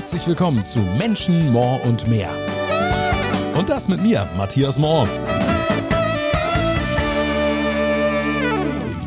Herzlich willkommen zu Menschen, More und mehr. Und das mit mir, Matthias Mohr.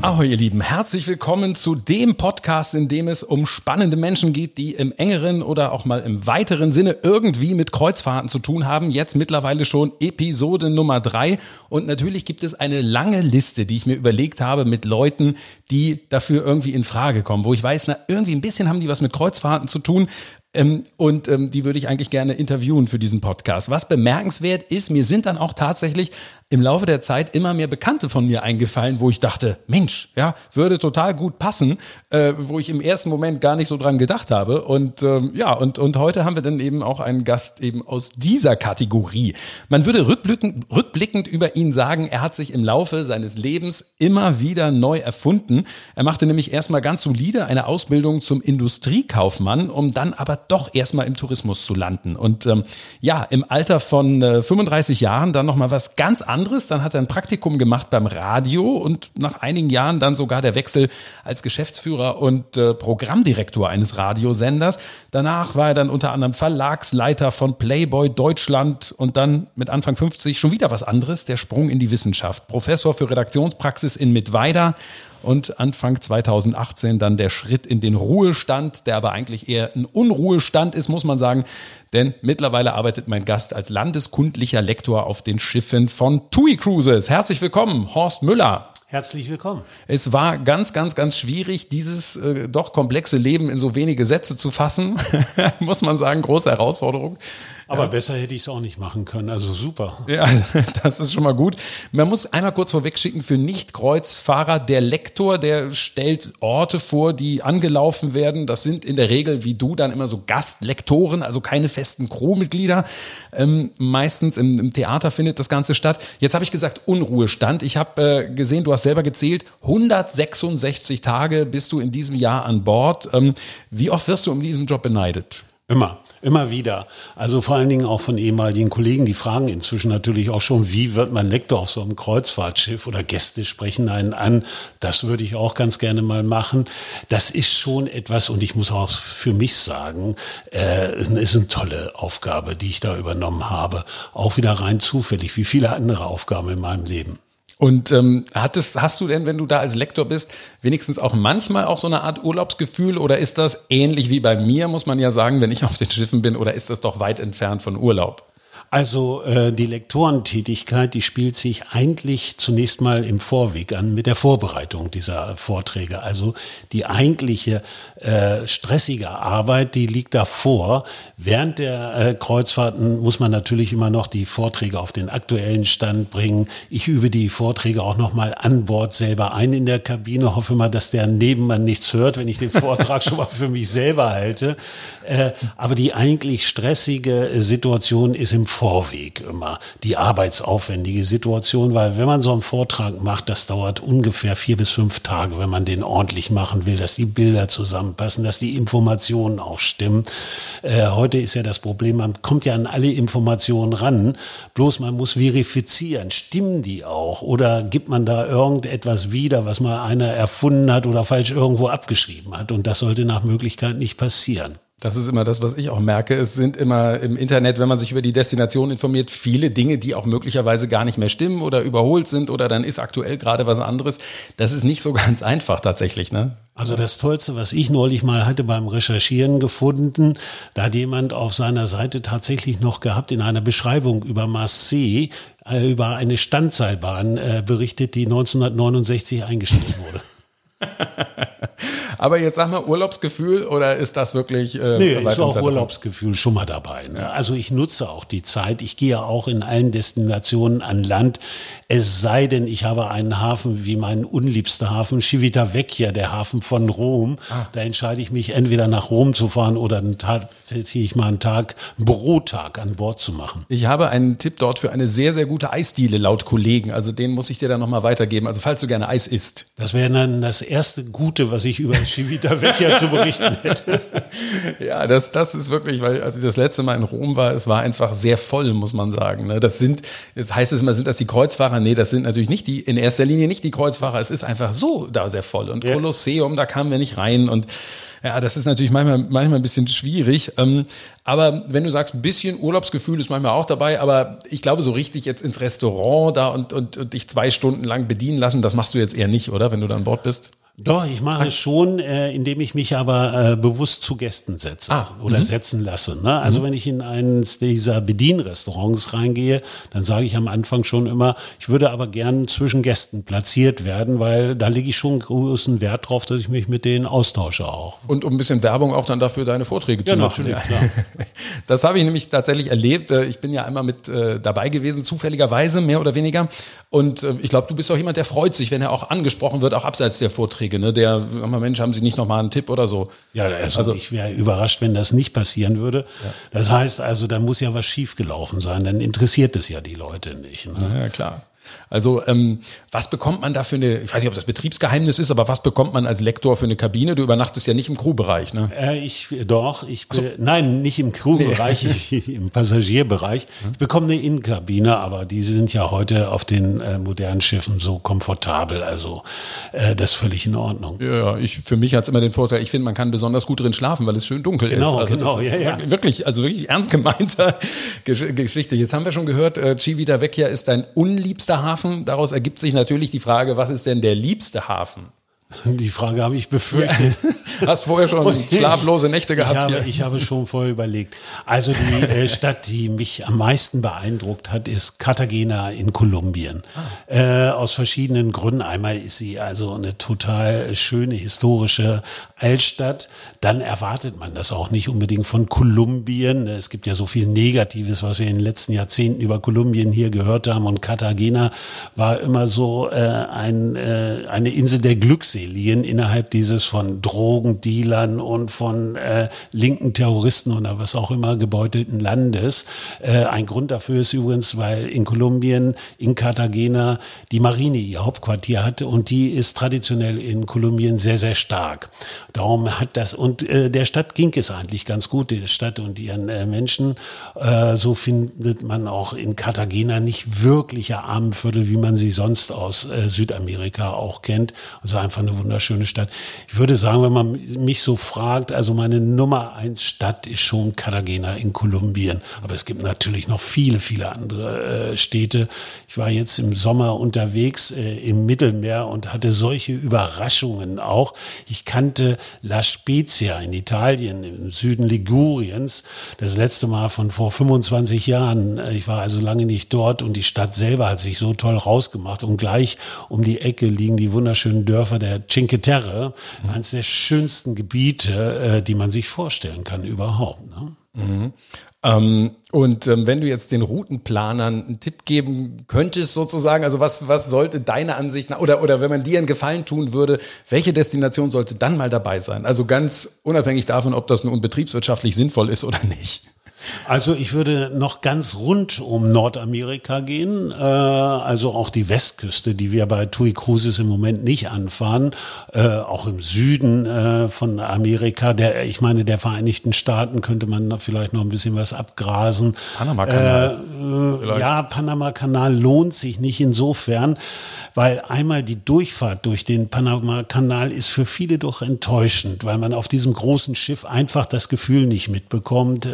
Ahoi, ihr Lieben. Herzlich willkommen zu dem Podcast, in dem es um spannende Menschen geht, die im engeren oder auch mal im weiteren Sinne irgendwie mit Kreuzfahrten zu tun haben. Jetzt mittlerweile schon Episode Nummer drei. Und natürlich gibt es eine lange Liste, die ich mir überlegt habe mit Leuten, die dafür irgendwie in Frage kommen, wo ich weiß, na, irgendwie ein bisschen haben die was mit Kreuzfahrten zu tun. Ähm, und ähm, die würde ich eigentlich gerne interviewen für diesen Podcast. Was bemerkenswert ist, mir sind dann auch tatsächlich im Laufe der Zeit immer mehr Bekannte von mir eingefallen, wo ich dachte, Mensch, ja, würde total gut passen, äh, wo ich im ersten Moment gar nicht so dran gedacht habe. Und ähm, ja, und, und heute haben wir dann eben auch einen Gast eben aus dieser Kategorie. Man würde rückblickend, rückblickend über ihn sagen, er hat sich im Laufe seines Lebens immer wieder neu erfunden. Er machte nämlich erstmal ganz solide eine Ausbildung zum Industriekaufmann, um dann aber doch erstmal im Tourismus zu landen. Und ähm, ja, im Alter von äh, 35 Jahren dann nochmal was ganz anderes. Dann hat er ein Praktikum gemacht beim Radio und nach einigen Jahren dann sogar der Wechsel als Geschäftsführer und äh, Programmdirektor eines Radiosenders. Danach war er dann unter anderem Verlagsleiter von Playboy Deutschland und dann mit Anfang 50 schon wieder was anderes, der Sprung in die Wissenschaft. Professor für Redaktionspraxis in Mittweida und Anfang 2018 dann der Schritt in den Ruhestand, der aber eigentlich eher ein Unruhestand ist, muss man sagen, denn mittlerweile arbeitet mein Gast als landeskundlicher Lektor auf den Schiffen von TUI Cruises. Herzlich willkommen, Horst Müller. Herzlich willkommen. Es war ganz, ganz, ganz schwierig, dieses äh, doch komplexe Leben in so wenige Sätze zu fassen. Muss man sagen, große Herausforderung. Aber ja. besser hätte ich es auch nicht machen können. Also super. Ja, das ist schon mal gut. Man muss einmal kurz vorwegschicken, für Nicht-Kreuzfahrer, der Lektor, der stellt Orte vor, die angelaufen werden. Das sind in der Regel, wie du, dann immer so Gastlektoren, also keine festen Crewmitglieder. Ähm, meistens im, im, Theater findet das Ganze statt. Jetzt habe ich gesagt Unruhestand. Ich habe äh, gesehen, du hast selber gezählt, 166 Tage bist du in diesem Jahr an Bord. Ähm, wie oft wirst du um diesen Job beneidet? Immer, immer wieder. Also vor allen Dingen auch von ehemaligen Kollegen, die fragen inzwischen natürlich auch schon, wie wird man Lektor auf so einem Kreuzfahrtschiff oder Gäste sprechen einen an. Das würde ich auch ganz gerne mal machen. Das ist schon etwas, und ich muss auch für mich sagen, äh, ist eine tolle Aufgabe, die ich da übernommen habe. Auch wieder rein zufällig, wie viele andere Aufgaben in meinem Leben. Und ähm, hattest, hast du denn, wenn du da als Lektor bist, wenigstens auch manchmal auch so eine Art Urlaubsgefühl oder ist das ähnlich wie bei mir, muss man ja sagen, wenn ich auf den Schiffen bin, oder ist das doch weit entfernt von Urlaub? Also äh, die Lektorentätigkeit, die spielt sich eigentlich zunächst mal im Vorweg an mit der Vorbereitung dieser Vorträge. Also die eigentliche äh, stressige Arbeit, die liegt davor. Während der äh, Kreuzfahrten muss man natürlich immer noch die Vorträge auf den aktuellen Stand bringen. Ich übe die Vorträge auch noch mal an Bord selber ein in der Kabine. Hoffe mal, dass der Nebenmann nichts hört, wenn ich den Vortrag schon mal für mich selber halte. Äh, aber die eigentlich stressige Situation ist im Vorweg immer die arbeitsaufwendige Situation, weil wenn man so einen Vortrag macht, das dauert ungefähr vier bis fünf Tage, wenn man den ordentlich machen will, dass die Bilder zusammenpassen, dass die Informationen auch stimmen. Äh, heute ist ja das Problem, man kommt ja an alle Informationen ran, bloß man muss verifizieren, stimmen die auch oder gibt man da irgendetwas wieder, was mal einer erfunden hat oder falsch irgendwo abgeschrieben hat und das sollte nach Möglichkeit nicht passieren. Das ist immer das, was ich auch merke. Es sind immer im Internet, wenn man sich über die Destination informiert, viele Dinge, die auch möglicherweise gar nicht mehr stimmen oder überholt sind oder dann ist aktuell gerade was anderes. Das ist nicht so ganz einfach tatsächlich, ne? Also das Tollste, was ich neulich mal hatte beim Recherchieren gefunden, da hat jemand auf seiner Seite tatsächlich noch gehabt in einer Beschreibung über Marseille, äh, über eine Standseilbahn äh, berichtet, die 1969 eingestellt wurde. Aber jetzt sag mal Urlaubsgefühl oder ist das wirklich? Äh, nee, ist auch Urlaubsgefühl schon mal dabei. Ne? Also ich nutze auch die Zeit. Ich gehe auch in allen Destinationen an Land. Es sei denn, ich habe einen Hafen wie meinen unliebster Hafen, Civitavecchia, der Hafen von Rom. Ah. Da entscheide ich mich entweder nach Rom zu fahren oder tatsächlich mal einen Tag, einen Bürotag an Bord zu machen. Ich habe einen Tipp dort für eine sehr, sehr gute Eisdiele laut Kollegen. Also den muss ich dir dann nochmal weitergeben. Also falls du gerne Eis isst. Das wäre dann das erste Gute, was ich über Civita Vecchia zu berichten hätte. Ja, das, das ist wirklich, weil als ich das letzte Mal in Rom war, es war einfach sehr voll, muss man sagen. ne? Das sind, jetzt heißt es immer, sind das die Kreuzfahrer? Nee, das sind natürlich nicht die, in erster Linie nicht die Kreuzfahrer. Es ist einfach so da sehr voll. Und Ja. Kolosseum, da kamen wir nicht rein. Und ja, das ist natürlich manchmal, manchmal ein bisschen schwierig. Ähm, aber wenn du sagst, ein bisschen Urlaubsgefühl ist manchmal auch dabei, aber ich glaube, so richtig jetzt ins Restaurant da und, und, und dich zwei Stunden lang bedienen lassen, das machst du jetzt eher nicht, oder? Wenn du da an Bord bist? Doch, ich mache es schon, äh, indem ich mich aber äh, bewusst zu Gästen setze Ah, oder setzen lasse. Ne? Also wenn ich in eines dieser Bedienrestaurants reingehe, dann sage ich am Anfang schon immer, ich würde aber gern zwischen Gästen platziert werden, weil da lege ich schon großen Wert drauf, dass ich mich mit denen austausche auch. Und um ein bisschen Werbung auch dann dafür deine Vorträge Ja, zu machen. natürlich, klar. Das habe ich nämlich tatsächlich erlebt. Äh, Ich bin ja einmal mit äh, dabei gewesen, zufälligerweise, mehr oder weniger. Und äh, ich glaube, du bist auch jemand, der freut sich, wenn er auch angesprochen wird, auch abseits der Vorträge. Ne? Der, sag mal, Mensch, haben Sie nicht noch mal einen Tipp oder so? Ja, also, Also- ich wäre überrascht, wenn das nicht passieren würde. Das heißt also, da muss ja was schiefgelaufen sein, dann interessiert es ja die Leute nicht. Ne? Ja, klar. Also, ähm, was bekommt man da für eine, ich weiß nicht, ob das Betriebsgeheimnis ist, aber was bekommt man als Lektor für eine Kabine? Du übernachtest ja nicht im Crewbereich, ne? Äh, ich doch, ich be- nein, nicht im Crewbereich, ich- im Passagierbereich. Ich bekomme eine Innenkabine, aber die sind ja heute auf den äh, modernen Schiffen so komfortabel, also äh, das ist völlig in Ordnung. Ja, ich, für mich hat's immer den Vorteil, ich finde, man kann besonders gut drin schlafen, weil es schön dunkel Genau, ist. Also genau, ist ja, ja. wirklich- also wirklich ernst gemeinter Gesch Geschichte. Jetzt haben wir schon gehört, äh, Civita Vecchia ist dein unliebster Hafen. Daraus ergibt sich natürlich die Frage, was ist denn der liebste Hafen? Die Frage habe ich befürchtet. Hast vorher schon schlaflose Nächte gehabt ich habe, hier. Ich habe schon vorher überlegt. Also die äh, Stadt, die mich am meisten beeindruckt hat, ist Cartagena in Kolumbien. Äh, aus verschiedenen Gründen. Einmal ist sie also eine total schöne historische Altstadt. Dann erwartet man das auch nicht unbedingt von Kolumbien. Es gibt ja so viel Negatives, was wir in den letzten Jahrzehnten über Kolumbien hier gehört haben. Und Cartagena war immer so äh, ein, äh, eine Insel der Glückseligen innerhalb dieses von Drogendealern und von äh, linken Terroristen oder was auch immer gebeutelten Landes. Äh, ein Grund dafür ist übrigens, weil in Kolumbien, in Cartagena, die Marine ihr Hauptquartier hatte und die ist traditionell in Kolumbien sehr, sehr stark. Darum hat das, und äh, der Stadt ging es eigentlich ganz gut, der Stadt und ihren äh, Menschen. Äh, so findet man auch in Cartagena nicht wirkliche Armenviertel, wie man sie sonst aus äh, Südamerika auch kennt. Also einfach wunderschöne Stadt. Ich würde sagen, wenn man mich so fragt, also meine Nummer eins Stadt ist schon Cartagena in Kolumbien. Aber es gibt natürlich noch viele, viele andere äh, Städte. Ich war jetzt im Sommer unterwegs äh, im Mittelmeer und hatte solche Überraschungen auch. Ich kannte La Spezia in Italien, im Süden Liguriens, das letzte Mal von vor 25 Jahren. Äh, Ich war also lange nicht dort und die Stadt selber hat sich so toll rausgemacht. Und gleich um die Ecke liegen die wunderschönen Dörfer der Cinque Terre, eines der schönsten Gebiete, äh, die man sich vorstellen kann überhaupt. Ne? Ähm, und ähm, wenn du jetzt den Routenplanern einen Tipp geben könntest, sozusagen, also was, was sollte deine Ansicht nach, oder, oder wenn man dir einen Gefallen tun würde, welche Destination sollte dann mal dabei sein? Also ganz unabhängig davon, ob das nun betriebswirtschaftlich sinnvoll ist oder nicht. Also ich würde noch ganz rund um Nordamerika gehen, äh, also auch die Westküste, die wir bei TUI Cruises im Moment nicht anfahren, äh, auch im Süden äh, von Amerika, der, ich meine, der Vereinigten Staaten könnte man da vielleicht noch ein bisschen was abgrasen. Panama-Kanal. Äh, ja, Panama-Kanal lohnt sich nicht insofern, weil einmal die Durchfahrt durch den Panama-Kanal ist für viele doch enttäuschend, weil man auf diesem großen Schiff einfach das Gefühl nicht mitbekommt,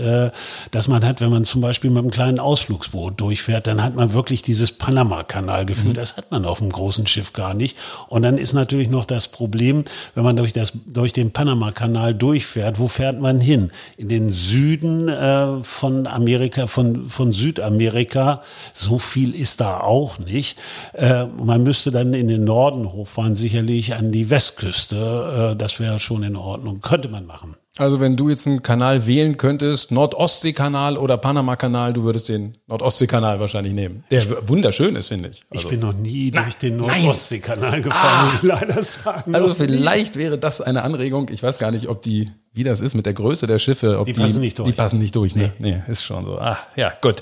dass man hat, wenn man zum Beispiel mit einem kleinen Ausflugsboot durchfährt, dann hat man wirklich dieses Panama-Kanal-Gefühl. Das hat man auf einem großen Schiff gar nicht. Und dann ist natürlich noch das Problem, wenn man durch, das, durch den Panama-Kanal durchfährt, wo fährt man hin? In den Süden äh, von Amerika, von, von Südamerika. So viel ist da auch nicht. Äh, man müsste dann in den Norden hochfahren, sicherlich an die Westküste. Äh, das wäre schon in Ordnung. Könnte man machen. Also wenn du jetzt einen Kanal wählen könntest, Nordostseekanal oder Panama-Kanal, du würdest den Nordostseekanal wahrscheinlich nehmen. Der wunderschön ist, finde ich. Ich Also, bin noch nie durch den nein. Ah. Nordostseekanal gefahren, muss ich leider sagen. also vielleicht wäre das eine Anregung. Ich weiß gar nicht, ob die wie das ist mit der Größe der Schiffe. Ob die, die passen nicht durch. Die passen nicht durch, ne? Nee, nee ist schon so. Ah, ja, gut.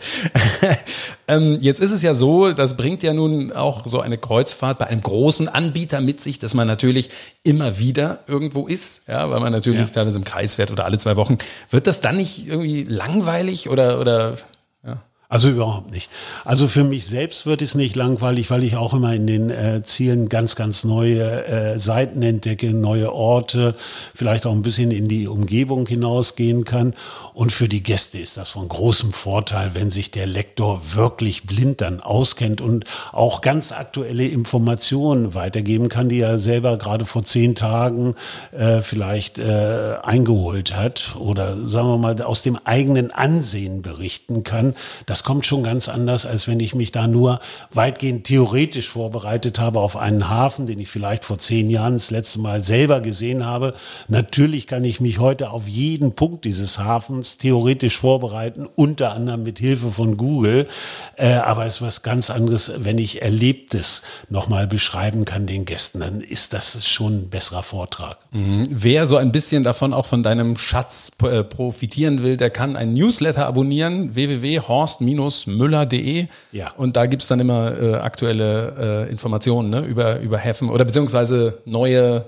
ähm, jetzt ist es ja so, das bringt ja nun auch so eine Kreuzfahrt bei einem großen Anbieter mit sich, dass man natürlich immer wieder irgendwo ist, ja, weil man natürlich ja. teilweise im Kreis fährt oder alle zwei Wochen. Wird das dann nicht irgendwie langweilig oder, oder also überhaupt nicht. Also für mich selbst wird es nicht langweilig, weil ich auch immer in den äh, Zielen ganz, ganz neue äh, Seiten entdecke, neue Orte, vielleicht auch ein bisschen in die Umgebung hinausgehen kann. Und für die Gäste ist das von großem Vorteil, wenn sich der Lektor wirklich blind dann auskennt und auch ganz aktuelle Informationen weitergeben kann, die er selber gerade vor zehn Tagen äh, vielleicht äh, eingeholt hat oder sagen wir mal aus dem eigenen Ansehen berichten kann. Das das kommt schon ganz anders, als wenn ich mich da nur weitgehend theoretisch vorbereitet habe auf einen Hafen, den ich vielleicht vor zehn Jahren das letzte Mal selber gesehen habe. Natürlich kann ich mich heute auf jeden Punkt dieses Hafens theoretisch vorbereiten, unter anderem mit Hilfe von Google. Äh, aber es ist was ganz anderes, wenn ich Erlebtes nochmal beschreiben kann den Gästen, dann ist das schon ein besserer Vortrag. Mhm. Wer so ein bisschen davon auch von deinem Schatz äh, profitieren will, der kann ein Newsletter abonnieren, www.horst müller.de. Ja. Und da gibt es dann immer äh, aktuelle äh, Informationen ne, über, über Häfen oder beziehungsweise neue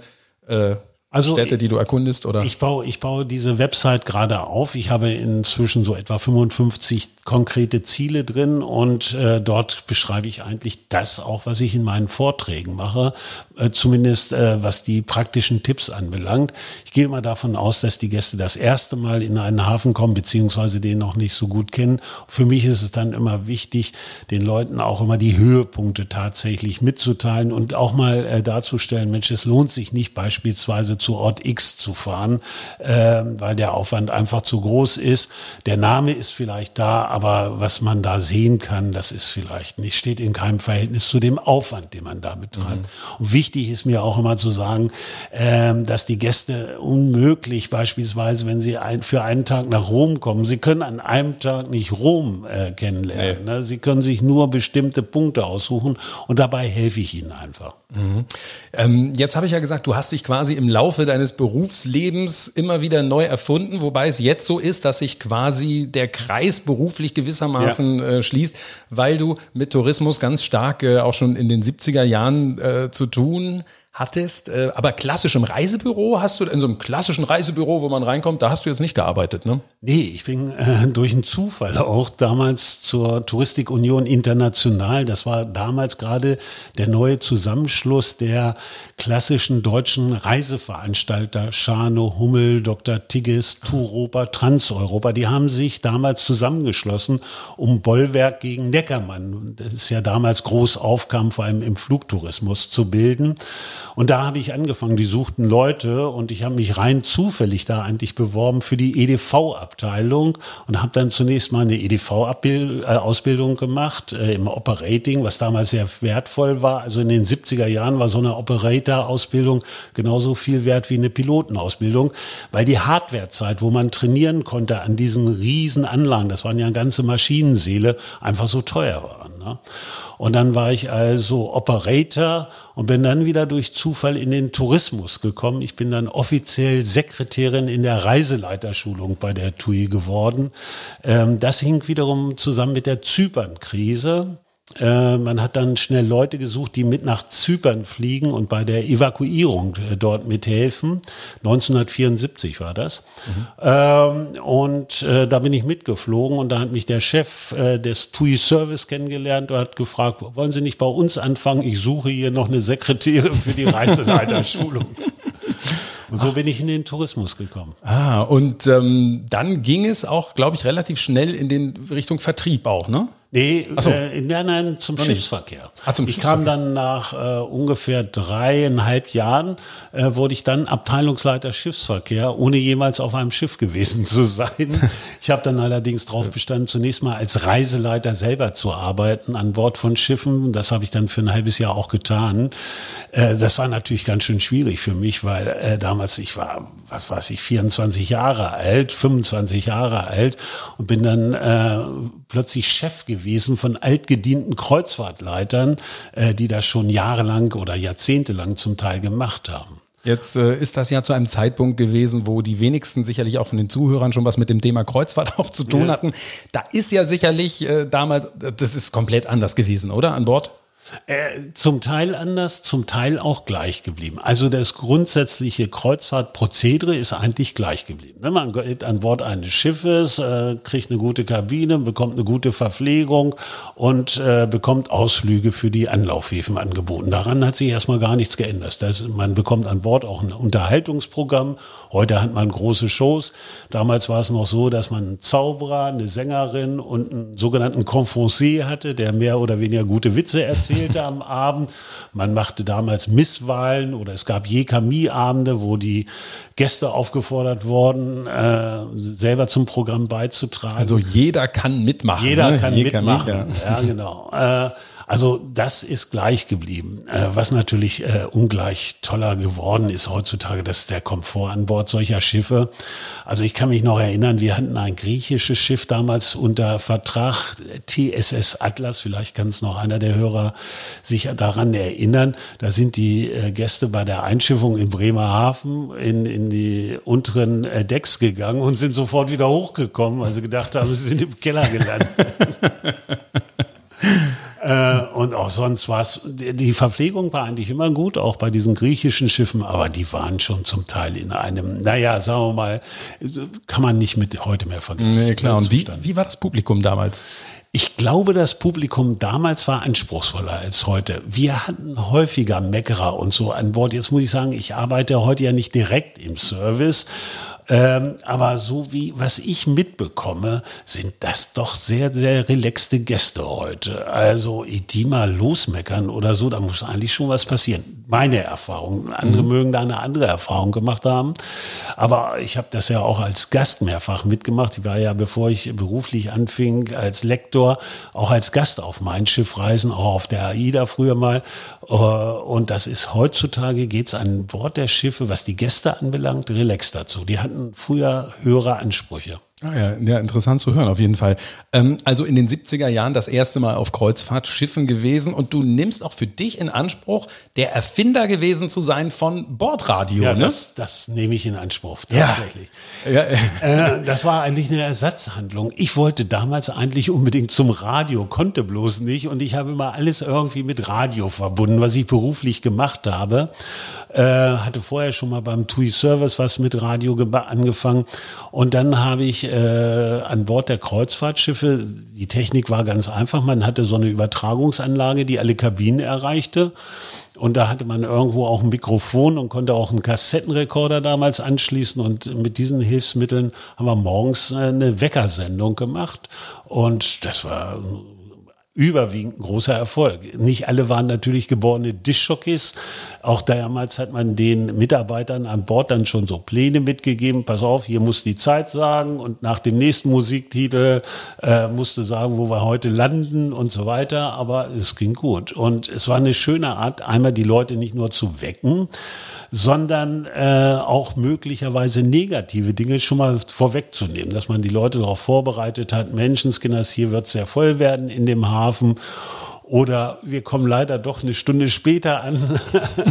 äh, also Städte, die du erkundest, oder? Ich baue, ich baue diese Website gerade auf. Ich habe inzwischen so etwa 55 konkrete Ziele drin und äh, dort beschreibe ich eigentlich das auch, was ich in meinen Vorträgen mache, äh, zumindest äh, was die praktischen Tipps anbelangt. Ich gehe immer davon aus, dass die Gäste das erste Mal in einen Hafen kommen, beziehungsweise den noch nicht so gut kennen. Für mich ist es dann immer wichtig, den Leuten auch immer die Höhepunkte tatsächlich mitzuteilen und auch mal äh, darzustellen, Mensch, es lohnt sich nicht beispielsweise zu Ort X zu fahren, äh, weil der Aufwand einfach zu groß ist. Der Name ist vielleicht da, aber was man da sehen kann, das ist vielleicht nicht, steht in keinem Verhältnis zu dem Aufwand, den man da betreibt. Mhm. Und wichtig ist mir auch immer zu sagen, äh, dass die Gäste unmöglich beispielsweise, wenn sie ein, für einen Tag nach Rom kommen, sie können an einem Tag nicht Rom äh, kennenlernen. Nee. Ne? Sie können sich nur bestimmte Punkte aussuchen und dabei helfe ich ihnen einfach. Mhm. Ähm, jetzt habe ich ja gesagt, du hast dich quasi im Laufe deines Berufslebens immer wieder neu erfunden, wobei es jetzt so ist, dass sich quasi der Kreis beruflich gewissermaßen ja. äh, schließt, weil du mit Tourismus ganz stark äh, auch schon in den 70er Jahren äh, zu tun hattest. Äh, aber klassisch im Reisebüro hast du, in so einem klassischen Reisebüro, wo man reinkommt, da hast du jetzt nicht gearbeitet, ne? Nee, ich bin äh, durch einen Zufall auch damals zur Touristikunion International. Das war damals gerade der neue Zusammenschluss der klassischen deutschen Reiseveranstalter Schano, Hummel, Dr. Tigges, Touropa, Transeuropa. Die haben sich damals zusammengeschlossen, um Bollwerk gegen Neckermann, das ist ja damals groß aufkam, vor allem im Flugtourismus zu bilden. Und da habe ich angefangen, die suchten Leute und ich habe mich rein zufällig da eigentlich beworben für die EDV-Abteilung und habe dann zunächst mal eine EDV-Ausbildung gemacht äh, im Operating, was damals sehr wertvoll war. Also in den 70er Jahren war so eine Operator-Ausbildung genauso viel wert wie eine Pilotenausbildung, weil die Hardwarezeit, wo man trainieren konnte an diesen riesen Anlagen, das waren ja ganze Maschinenseele, einfach so teuer waren. Ne? Und dann war ich also Operator und bin dann wieder durch Zufall in den Tourismus gekommen. Ich bin dann offiziell Sekretärin in der Reiseleiterschulung bei der TUI geworden. Ähm, das hing wiederum zusammen mit der Zypern-Krise. Äh, man hat dann schnell Leute gesucht, die mit nach Zypern fliegen und bei der Evakuierung äh, dort mithelfen. 1974 war das. Mhm. Und äh, da bin ich mitgeflogen und da hat mich der Chef des TUI Service kennengelernt und hat gefragt, wollen Sie nicht bei uns anfangen? Ich suche hier noch eine Sekretärin für die Reiseleiterschulung. Und so Ach. bin ich in den Tourismus gekommen. Ah, und ähm, dann ging es auch, glaube ich, relativ schnell in den Richtung Vertrieb auch, ne? Nee, so. äh, nein, nein, zum Noch Schiffsverkehr. Ah, zum ich Schiffsverkehr. kam dann nach äh, ungefähr dreieinhalb Jahren, äh, wurde ich dann Abteilungsleiter Schiffsverkehr, ohne jemals auf einem Schiff gewesen zu sein. ich habe dann allerdings darauf bestanden, zunächst mal als Reiseleiter selber zu arbeiten an Bord von Schiffen. Das habe ich dann für ein halbes Jahr auch getan. Äh, das war natürlich ganz schön schwierig für mich, weil äh, damals ich war, was weiß ich, 24 Jahre alt, 25 Jahre alt und bin dann äh, plötzlich Chef gewesen von altgedienten Kreuzfahrtleitern, äh, die das schon jahrelang oder jahrzehntelang zum Teil gemacht haben. Jetzt äh, ist das ja zu einem Zeitpunkt gewesen, wo die wenigsten sicherlich auch von den Zuhörern schon was mit dem Thema Kreuzfahrt auch zu tun hatten. Da ist ja sicherlich äh, damals, das ist komplett anders gewesen, oder an Bord? Äh, zum Teil anders, zum Teil auch gleich geblieben. Also das grundsätzliche Kreuzfahrtprozedere ist eigentlich gleich geblieben. Ne, man geht an Bord eines Schiffes, äh, kriegt eine gute Kabine, bekommt eine gute Verpflegung und äh, bekommt Ausflüge für die Anlaufhäfen angeboten. Daran hat sich erstmal gar nichts geändert. Man bekommt an Bord auch ein Unterhaltungsprogramm. Heute hat man große Shows. Damals war es noch so, dass man einen Zauberer, eine Sängerin und einen sogenannten Confrancier hatte, der mehr oder weniger gute Witze erzählt erzählte am Abend. Man machte damals Misswahlen oder es gab Jekami-Abende, wo die Gäste aufgefordert wurden, äh, selber zum Programm beizutragen. Also jeder kann mitmachen. Jeder ne? kann Jekami, mitmachen. Ja, ja genau. Äh, also das ist gleich geblieben. Äh, was natürlich äh, ungleich toller geworden ist heutzutage, das ist der Komfort an Bord solcher Schiffe. Also ich kann mich noch erinnern, wir hatten ein griechisches Schiff damals unter Vertrag, TSS Atlas, vielleicht kann es noch einer der Hörer sich daran erinnern. Da sind die äh, Gäste bei der Einschiffung in Bremerhaven in, in die unteren Decks gegangen und sind sofort wieder hochgekommen, weil sie gedacht haben, sie sind im Keller gelandet. Äh, und auch sonst war es, die Verpflegung war eigentlich immer gut, auch bei diesen griechischen Schiffen, aber die waren schon zum Teil in einem, naja, sagen wir mal, kann man nicht mit heute mehr vergleichen. Nee, klar. Und wie, wie war das Publikum damals? Ich glaube, das Publikum damals war anspruchsvoller als heute. Wir hatten häufiger Meckerer und so an Bord. Jetzt muss ich sagen, ich arbeite heute ja nicht direkt im Service ähm, aber so wie, was ich mitbekomme, sind das doch sehr, sehr relaxte Gäste heute. Also, die mal losmeckern oder so, da muss eigentlich schon was passieren. Meine Erfahrung. Andere mhm. mögen da eine andere Erfahrung gemacht haben. Aber ich habe das ja auch als Gast mehrfach mitgemacht. Ich war ja, bevor ich beruflich anfing, als Lektor, auch als Gast auf mein Schiff reisen, auch auf der AIDA früher mal. Äh, und das ist heutzutage geht's an Bord der Schiffe, was die Gäste anbelangt, relax dazu. Die hatten früher höhere Ansprüche. Ah ja, ja, interessant zu hören, auf jeden Fall. Ähm, also in den 70er Jahren das erste Mal auf Kreuzfahrtschiffen gewesen und du nimmst auch für dich in Anspruch, der Erfinder gewesen zu sein von Bordradio. Ja, ne? das, das nehme ich in Anspruch, tatsächlich. Ja. ja. Äh, das war eigentlich eine Ersatzhandlung. Ich wollte damals eigentlich unbedingt zum Radio, konnte bloß nicht und ich habe immer alles irgendwie mit Radio verbunden, was ich beruflich gemacht habe. Äh, hatte vorher schon mal beim TUI Service was mit Radio angefangen und dann habe ich äh, an Bord der Kreuzfahrtschiffe, die Technik war ganz einfach, man hatte so eine Übertragungsanlage, die alle Kabinen erreichte. Und da hatte man irgendwo auch ein Mikrofon und konnte auch einen Kassettenrekorder damals anschließen. Und mit diesen Hilfsmitteln haben wir morgens eine Weckersendung gemacht. Und das war überwiegend großer Erfolg. Nicht alle waren natürlich geborene Dischjockeys. Auch damals hat man den Mitarbeitern an Bord dann schon so Pläne mitgegeben. Pass auf, hier muss die Zeit sagen und nach dem nächsten Musiktitel äh, musste sagen, wo wir heute landen und so weiter. Aber es ging gut. Und es war eine schöne Art, einmal die Leute nicht nur zu wecken, sondern äh, auch möglicherweise negative Dinge schon mal vorwegzunehmen, dass man die Leute darauf vorbereitet hat, Menschenskinders, hier wird es sehr voll werden in dem Hafen oder wir kommen leider doch eine Stunde später an,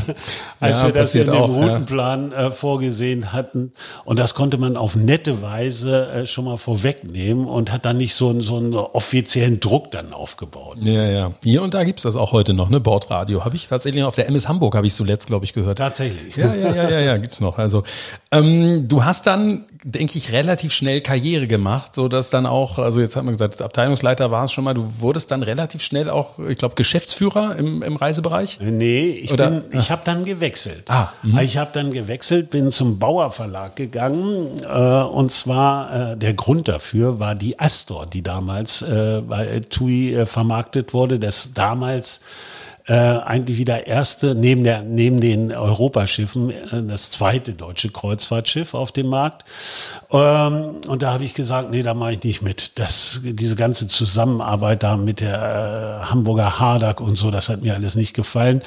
als ja, wir das in dem auch, Routenplan ja. äh, vorgesehen hatten. Und das konnte man auf nette Weise äh, schon mal vorwegnehmen und hat dann nicht so, so einen offiziellen Druck dann aufgebaut. Ja, ja. Hier und da gibt's das auch heute noch, ne? Bordradio. Habe ich tatsächlich auf der MS Hamburg, habe ich zuletzt, glaube ich, gehört. Tatsächlich. Ja, ja, ja, ja, ja, gibt's noch. Also ähm, du hast dann, denke ich, relativ schnell Karriere gemacht, so dass dann auch, also jetzt hat man gesagt, Abteilungsleiter war es schon mal, du wurdest dann relativ schnell auch ich glaube, Geschäftsführer im, im Reisebereich? Nee, ich, Oder? ich habe dann gewechselt. Ah, mh. ich habe dann gewechselt, bin zum Bauer Verlag gegangen äh, und zwar äh, der Grund dafür war die Astor, die damals äh, bei TUI äh, vermarktet wurde, das damals äh, eigentlich wieder erste, neben, der, neben den Europaschiffen, äh, das zweite deutsche Kreuzfahrtschiff auf dem Markt. Ähm, und da habe ich gesagt, nee, da mache ich nicht mit. Das, diese ganze Zusammenarbeit da mit der äh, Hamburger Hardak und so, das hat mir alles nicht gefallen.